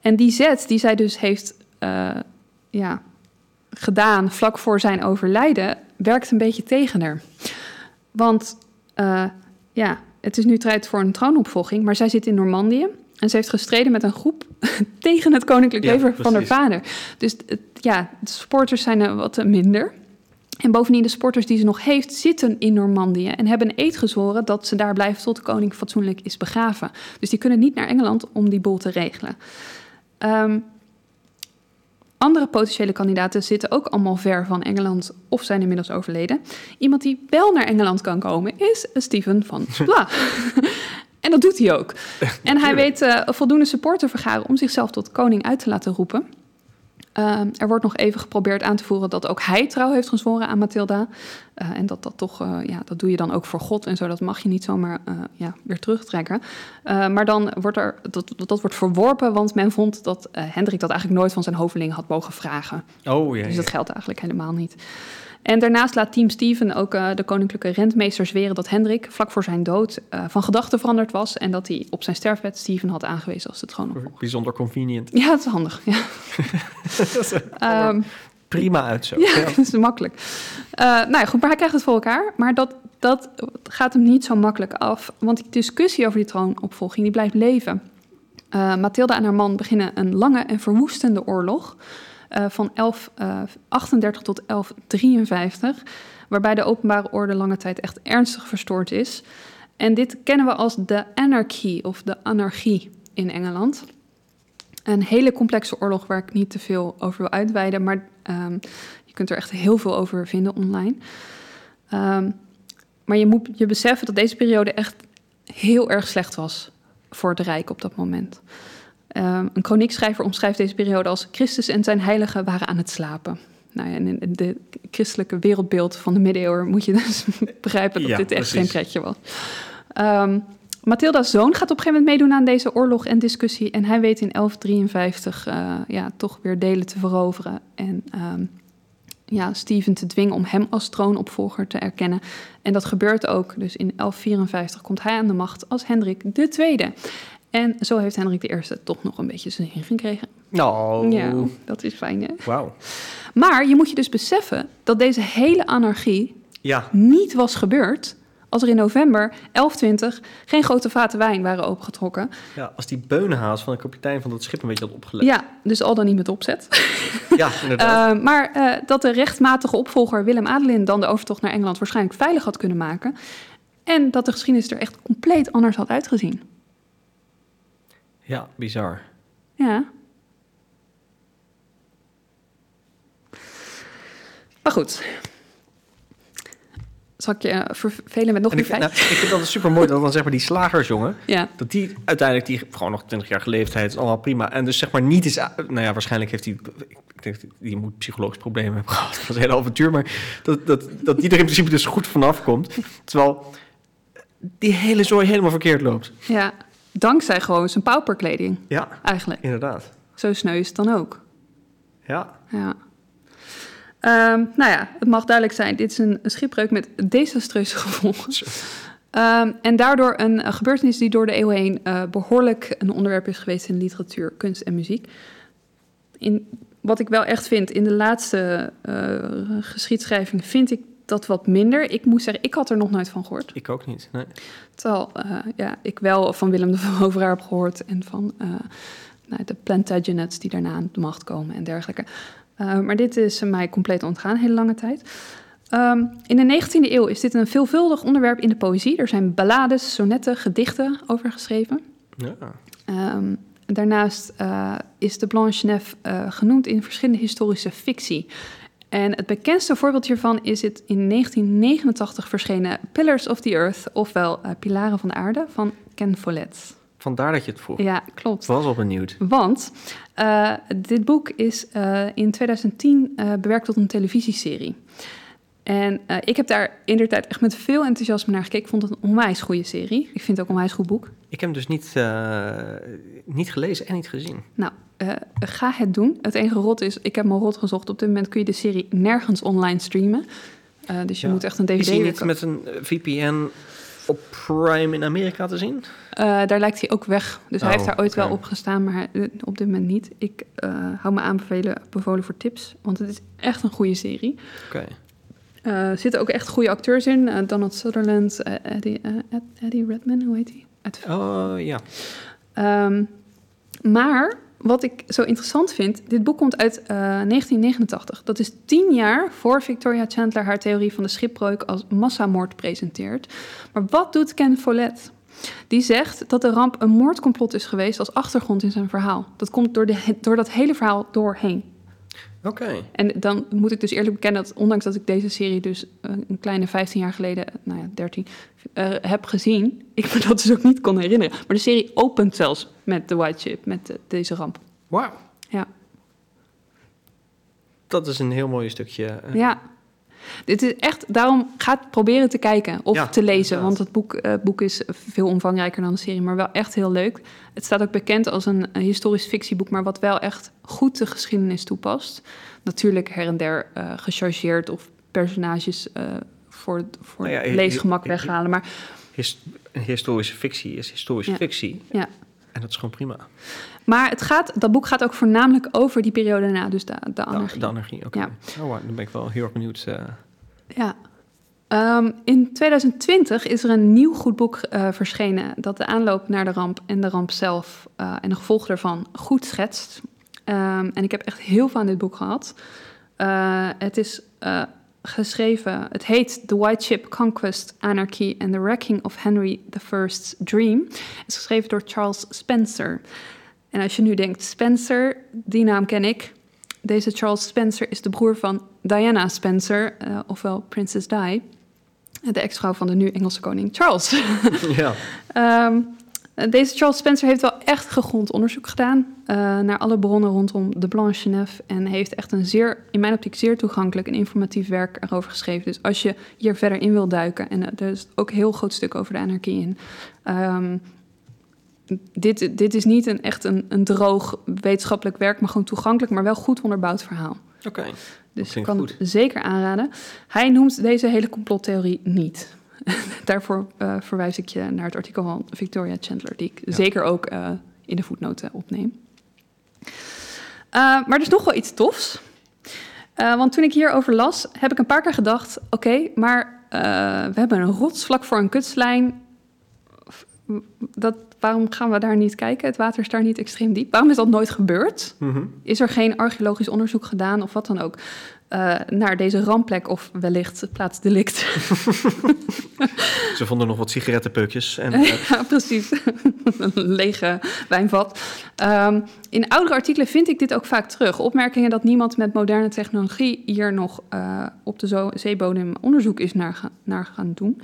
en die zet die zij dus heeft eh, ja, gedaan vlak voor zijn overlijden, werkt een beetje tegen haar. Want eh, ja, het is nu tijd voor een troonopvolging, maar zij zit in Normandië. En ze heeft gestreden met een groep tegen het koninklijk Ja, leger van haar vader. Dus het- ja, de supporters zijn er wat minder. En bovendien, de sporters die ze nog heeft, zitten in Normandië en hebben een eed gezworen dat ze daar blijven tot de koning fatsoenlijk is begraven. Dus die kunnen niet naar Engeland om die bol te regelen. Ehm, andere potentiële kandidaten zitten ook allemaal ver van Engeland of zijn inmiddels overleden. Iemand die wel naar Engeland kan komen is Stephen van Blois. en dat doet hij ook. En hij weet eh, voldoende support te vergaren om zichzelf tot koning uit te laten roepen. Ehm, er wordt nog even geprobeerd aan te voeren dat ook hij trouw heeft gezworen aan Mathilda. Eh, en dat dat toch, eh, ja, dat doe je dan ook voor God en zo. Dat mag je niet zomaar eh, ja, weer terugtrekken. Maar dan wordt er, dat, dat, dat wordt verworpen, want men vond dat Hendrik dat eigenlijk nooit van zijn hoveling had mogen vragen. Oh, ja. Dus dat geldt eigenlijk helemaal niet. En daarnaast laat Team Steven ook eh, de koninklijke rentmeester zweren dat Hendrik vlak voor zijn dood eh, van gedachten veranderd was. En dat hij op zijn sterfbed Steven had aangewezen als de troonopvolger. Bijzonder convenient. Ja, dat is handig. Ja. Ehm, Prima uit zo. ja, dat is makkelijk. Eh, nou ja, goed, maar hij krijgt het voor elkaar. Maar dat, dat gaat hem niet zo makkelijk af. Want die discussie over die troonopvolging die blijft leven. Mathilda en haar man beginnen een lange en verwoestende oorlog. Eh, van 1138 tot 1153. Waarbij de openbare orde lange tijd echt ernstig verstoord is. En dit kennen we als de anarchy of de anarchie in Engeland. Een hele complexe oorlog waar ik niet te veel over wil uitweiden, maar ehm, je kunt er echt heel veel over vinden online. Ehm, maar je moet je beseffen dat deze periode echt heel erg slecht was voor het Rijk op dat moment. Um, een chroniekschrijver omschrijft deze periode als Christus en zijn heiligen waren aan het slapen. Nou ja, in het christelijke wereldbeeld van de middeleeuwen moet je dus begrijpen dat dit echt geen pretje was. Um, Mathilda's zoon gaat op een gegeven moment meedoen aan deze oorlog en discussie. En hij weet in 1153 uh, ja, toch weer delen te veroveren. En um, ja, Steven te dwingen om hem als troonopvolger te erkennen. En dat gebeurt ook. Dus in 1154 komt hij aan de macht als Hendrik II. En zo heeft Hendrik I toch nog een beetje zijn zin gekregen. Nou. Ja, dat is fijn, hè? Wauw. Maar je moet je dus beseffen dat deze hele anarchie ja. niet was gebeurd als er in november 1120 geen grote vaten wijn waren opengetrokken. Ja, als die beunenhaas van de kapitein van dat schip een beetje had opgelet. Ja, dus al dan niet met opzet. Ja, inderdaad. uh, maar uh, dat de rechtmatige opvolger Willem Adelin dan de overtocht naar Engeland waarschijnlijk veilig had kunnen maken. En dat de geschiedenis er echt compleet anders had uitgezien. Ja, bizar. Ja. Maar goed, zal ik je vervelen met nog een feit? Nou, ik vind dat super mooi dat dan zeg maar die slagersjongen, ja. dat die uiteindelijk die gewoon nog 20 jaar geleefd heeft, allemaal prima. En dus zeg maar niet is, nou ja, waarschijnlijk heeft hij, ik denk die moet psychologisch problemen hebben gehad, dat was een hele avontuur, maar dat, dat, dat die er in principe dus goed vanaf komt. Terwijl die hele zooi helemaal verkeerd loopt. Ja, dankzij gewoon zijn pauperkleding. Ja, eigenlijk. Inderdaad. Zo sneu is het dan ook. Ja. Ja. Um, nou ja, het mag duidelijk zijn, dit is een schipbreuk met desastreuze gevolgen. Um, en daardoor een, gebeurtenis die door de eeuwen heen uh, behoorlijk een onderwerp is geweest in literatuur, kunst en muziek. In, wat ik wel echt vind, in de laatste uh, geschiedschrijving vind ik dat wat minder. Ik moet zeggen, ik had er nog nooit van gehoord. Ik ook niet, nee. Terwijl uh, ja, ik wel van Willem de Veroveraar heb gehoord en van nou, de Plantagenets die daarna aan de macht komen en dergelijke. Uh, maar dit is mij compleet ontgaan, een hele lange tijd. Um, in de 19e eeuw is dit een veelvuldig onderwerp in de poëzie. Er zijn ballades, sonnetten, gedichten over geschreven. Ja. Um, daarnaast uh, is de Blanche Neuf uh, genoemd in verschillende historische fictie. En het bekendste voorbeeld hiervan is het in 1989 verschenen Pillars of the Earth, ofwel Pilaren van de Aarde, van Ken Follett. Vandaar dat je het vroeg. Ja, klopt. Was al benieuwd. Want uh, dit boek is uh, in 2010 uh, bewerkt tot een televisieserie. En ik heb daar in de tijd echt met veel enthousiasme naar gekeken. Ik vond het een onwijs goede serie. Ik vind het ook een onwijs goed boek. Ik heb hem dus niet, niet gelezen en niet gezien. Nou, ga het doen. Het enige rot is, ik heb me rot gezocht. Op dit moment kun je de serie nergens online streamen. dus je ja. moet echt een DVD... Is hij niet met een VPN op Prime in Amerika te zien? Uh, daar lijkt hij ook weg. Dus oh, hij heeft daar ooit okay. wel op gestaan, maar op dit moment niet. Ik hou me aanbevelen, bevolen voor tips, want het is echt een goede serie. Oké. Okay. Zitten ook echt goede acteurs in. Donald Sutherland, Eddie, Eddie Redman, hoe heet hij? Oh, ja. Um, maar wat ik zo interessant vind, dit boek komt uit 1989. Dat is tien jaar voor Victoria Chandler haar theorie van de schipbreuk als massamoord presenteert. Maar wat doet Ken Follett? Die zegt dat de ramp een moordcomplot is geweest als achtergrond in zijn verhaal. Dat komt door, de, door dat hele verhaal doorheen. Oké. Okay. En dan moet ik dus eerlijk bekennen dat ondanks dat ik deze serie dus een kleine 15 jaar geleden, nou ja, 13, uh, heb gezien, ik me dat dus ook niet kon herinneren. Maar de serie opent zelfs met de White Ship, met de, deze ramp. Wauw. Ja. Dat is een heel mooi stukje. Uh... Ja. Dit is echt, daarom gaat proberen te kijken of ja, te lezen. inderdaad. Want het boek, uh, boek is veel omvangrijker dan de serie, maar wel echt heel leuk. Het staat ook bekend als een, een historisch fictieboek, maar wat wel echt goed de geschiedenis toepast. Natuurlijk her en der uh, gechargeerd of personages uh, voor, voor Nou ja, leesgemak weghalen. Maar His- een historische fictie is historische Ja. fictie. ja. En dat is gewoon prima. Maar het gaat, dat boek gaat ook voornamelijk over die periode na, dus de, de De, anarchie. de anarchie, oké. Ja. Oh, wow, dan ben ik wel heel erg benieuwd. eh. Ja. Ehm, in 2020 is er een nieuw goed boek eh, verschenen dat de aanloop naar de ramp en de ramp zelf eh, en de gevolgen daarvan goed schetst. Ehm, en ik heb echt heel veel aan dit boek gehad. Eh, het is geschreven, het heet The White Ship Conquest, Anarchy and the Wrecking of Henry I's Dream. Het is geschreven door Charles Spencer. En als je nu denkt, Spencer, die naam ken ik. Deze Charles Spencer is de broer van Diana Spencer, uh, ofwel Princess Di. de ex-vrouw van de nu Engelse koning Charles. ja. Ehm, deze Charles Spencer heeft wel echt gegrond onderzoek gedaan uh, naar alle bronnen rondom de Blanche Neuf en heeft echt een zeer, in mijn optiek, zeer toegankelijk en informatief werk erover geschreven. Dus als je hier verder in wil duiken, en er is ook een heel groot stuk over de anarchie in. Um, dit, dit is niet een, echt een, een droog wetenschappelijk werk, maar gewoon toegankelijk, maar wel goed onderbouwd verhaal. Oké. Dus ik kan het zeker aanraden. Hij noemt deze hele complottheorie niet. Daarvoor uh, verwijs ik je naar het artikel van Victoria Chandler, die ik zeker ook uh, in de voetnoten opneem. Uh, maar er is nog wel iets tofs. want toen ik hierover las, heb ik een paar keer gedacht: oké, maar we hebben een rots vlak voor een kutslijn. Dat, waarom gaan we daar niet kijken? Het water is daar niet extreem diep. Waarom is dat nooit gebeurd? Mm -hmm. Is er geen archeologisch onderzoek gedaan of wat dan ook? Uh, naar deze rampplek of wellicht plaatsdelict. Ze vonden nog wat sigarettenpeukjes. En, uh... ja, precies. een lege wijnvat. Um, in oudere artikelen vind ik dit ook vaak terug. Opmerkingen dat niemand met moderne technologie hier nog uh, op de zeebodem onderzoek is naar, naar gaan doen.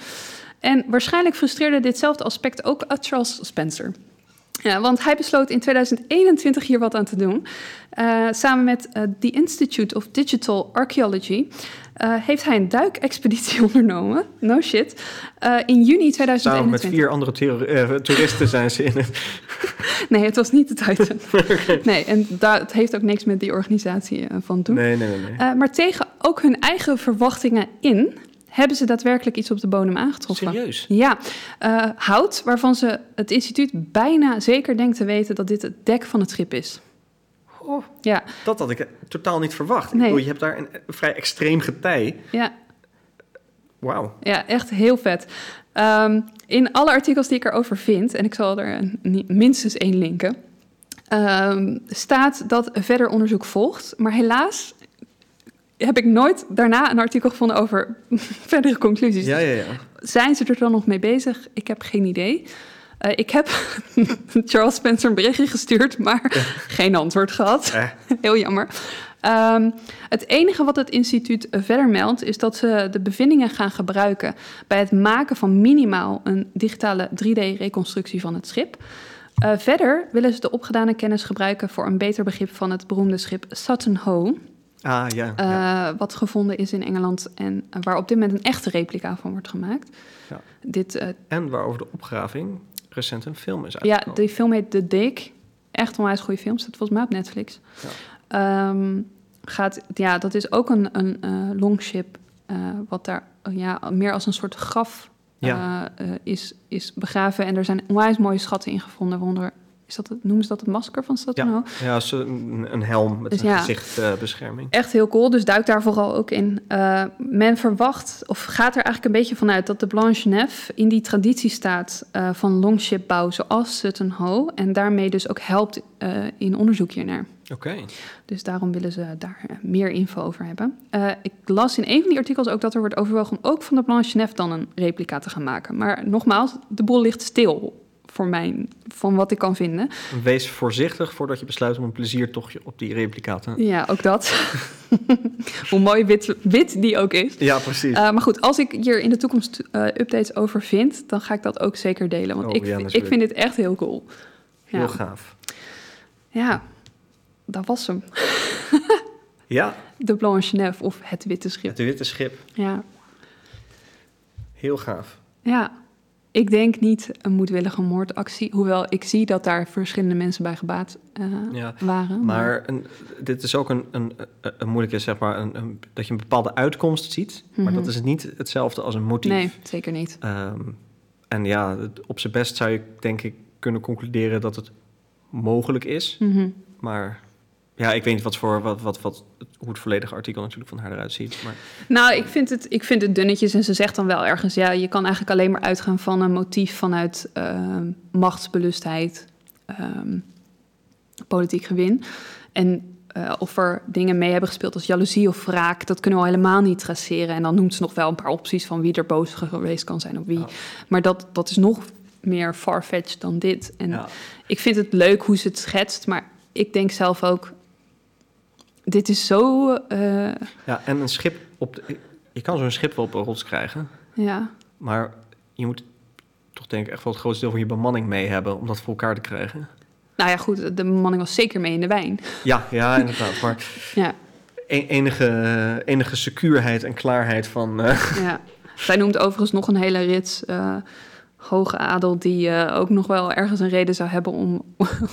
En waarschijnlijk frustreerde ditzelfde aspect ook Charles Spencer. Ja, want hij besloot in 2021 hier wat aan te doen. Uh, samen met uh, The Institute of Digital Archaeology uh, heeft hij een duikexpeditie ondernomen. No shit. in juni 2021. Samen met vier andere toeristen zijn ze in het... nee, het was niet de Titan. okay. Nee, en dat heeft ook niks met die organisatie van doen. Nee, nee, nee. nee. maar tegen ook hun eigen verwachtingen in hebben ze daadwerkelijk iets op de bodem aangetroffen. Serieus? Ja, uh, hout waarvan ze het instituut bijna zeker denkt te weten dat dit het dek van het schip is. Oh, ja. Dat had ik totaal niet verwacht. Nee. Ik bedoel, je hebt daar een vrij extreem getij. Ja. Wauw. Ja, echt heel vet. Um, in alle artikels die ik erover vind, en ik zal er een, minstens één linken, um, staat dat verder onderzoek volgt. Maar helaas heb ik nooit daarna een artikel gevonden over verdere conclusies. Ja, ja, ja. Zijn ze er dan nog mee bezig? Ik heb geen idee. Uh, ik heb Charles Spencer een berichtje gestuurd, maar geen antwoord gehad. Eh. Heel jammer. Um, het enige wat het instituut verder meldt, is dat ze de bevindingen gaan gebruiken bij het maken van minimaal een digitale 3D-reconstructie van het schip. Uh, verder willen ze de opgedane kennis gebruiken voor een beter begrip van het beroemde schip Sutton Hoo. Ah, ja, Uh, ja. Wat gevonden is in Engeland en uh, waar op dit moment een echte replica van wordt gemaakt. Ja. Dit, uh, en waarover de opgraving recent een film is ja, uitgekomen. die film heet The Dig. Echt onwijs goede film. Staat volgens mij op Netflix. Ja. Um, gaat, ja, dat is ook een, een longship wat daar ja, meer als een soort graf ja. is, is begraven. En er zijn onwijs mooie schatten in gevonden, waaronder is dat het, noemen ze dat het masker van Statano? Ja, ja een, een helm met Dus een ja. gezichtbescherming. Echt heel cool, dus duik daar vooral ook in. Uh, men verwacht, of gaat er eigenlijk een beetje vanuit... dat de Blanche Neuf in die traditie staat uh, van longshipbouw zoals Sutton Hoo... en daarmee dus ook helpt uh, in onderzoek hiernaar. Oké. Okay. Dus daarom willen ze daar meer info over hebben. Ik las in een van die artikels ook dat er wordt overwogen... om ook van de Blanche Neuf dan een replica te gaan maken. Maar nogmaals, de boel ligt stil voor mijn, van wat ik kan vinden. Wees voorzichtig voordat je besluit om een pleziertochtje op die replica te... Ja, ook dat. Hoe mooi wit, wit die ook is. Ja, precies. Uh, maar goed, als ik hier in de toekomst uh, updates over vind, dan ga ik dat ook zeker delen. Want oh, ik, ja, ik vind dit echt heel cool. Ja. Heel gaaf. Ja, dat was hem. ja. De Blanche Neuf of het witte schip. Het witte schip. Ja. Heel gaaf. Ja. Ik denk niet een moedwillige moordactie, hoewel ik zie dat daar verschillende mensen bij gebaat uh, ja, waren. Maar, maar een, dit is ook een, een, een moeilijke, zeg maar, een, dat je een bepaalde uitkomst ziet, maar dat is niet hetzelfde als een motief. Nee, zeker niet. Um, en ja, op zijn best zou je denk ik kunnen concluderen dat het mogelijk is, -hmm. maar ja, ik weet niet wat voor, wat, wat, wat, hoe het volledige artikel natuurlijk van haar eruit ziet. Maar... Nou, ik vind, het, ik vind het dunnetjes en ze zegt dan wel ergens... ja, je kan eigenlijk alleen maar uitgaan van een motief vanuit uh, machtsbelustheid, um, politiek gewin. En uh, of er dingen mee hebben gespeeld als jaloezie of wraak... dat kunnen we al helemaal niet traceren. En dan noemt ze nog wel een paar opties van wie er boos geweest kan zijn op wie. Oh. Maar dat, dat is nog meer farfetched dan dit. En Ja. ik vind het leuk hoe ze het schetst, maar ik denk zelf ook... dit is zo... eh, Ja, en een schip op de, je kan zo'n schip wel op een rots krijgen. Ja. Maar je moet toch denk ik echt wel het grootste deel van je bemanning mee hebben om dat voor elkaar te krijgen. Nou ja, goed, de bemanning was zeker mee in de wijn. Ja, ja, inderdaad. Maar Ja, e- enige, enige secuurheid en klaarheid van... eh, ja. Zij noemt overigens nog een hele rits eh, hoge adel die eh, ook nog wel ergens een reden zou hebben om...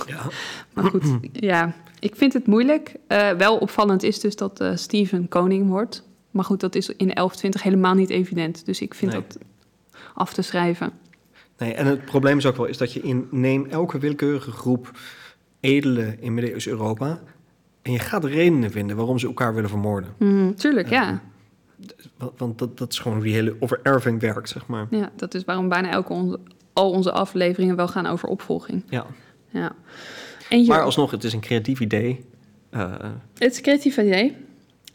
ja. maar goed, ja, ik vind het moeilijk. Eh, wel opvallend is dus dat eh Steven koning wordt. Maar goed, dat is in 1120 helemaal niet evident. Dus ik vind Nee. dat af te schrijven. Nee, en het probleem is ook wel is dat je in neem elke willekeurige groep edelen in middeleeuws Europa en je gaat redenen vinden waarom ze elkaar willen vermoorden. Mhm, tuurlijk, Ja. Want, dat, dat is gewoon hoe die hele overerving werkt, zeg maar. ja. Dat is waarom bijna elke onze, al onze afleveringen wel gaan over opvolging. Ja. Ja. En hier, Maar alsnog, het is een creatief idee. Eh, Het is een creatief idee.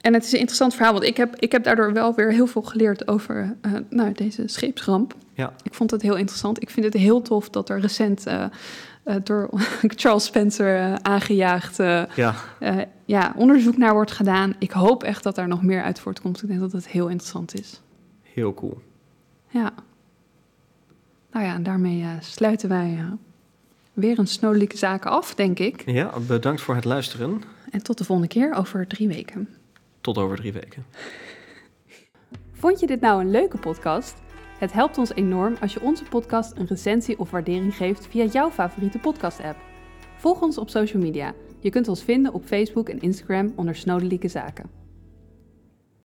En het is een interessant verhaal, want ik heb, ik heb daardoor wel weer heel veel geleerd over eh, nou, deze scheepsramp. ja, Ik vond het heel interessant. Ik vind het heel tof dat er recent eh, door Charles Spencer aangejaagd ja, ja, onderzoek naar wordt gedaan. Ik hoop echt dat daar nog meer uit voortkomt. Ik denk dat het heel interessant is. heel cool. Ja. Nou ja, en daarmee eh, sluiten wij eh, weer een snodelijke zaken af, denk ik. Ja, bedankt voor het luisteren. En tot de volgende keer over drie weken. Tot over drie weken. Vond je dit nou een leuke podcast? Het helpt ons enorm als je onze podcast een recensie of waardering geeft via jouw favoriete podcast-app. Volg ons op social media. Je kunt ons vinden op Facebook en Instagram onder Snodelijke Zaken.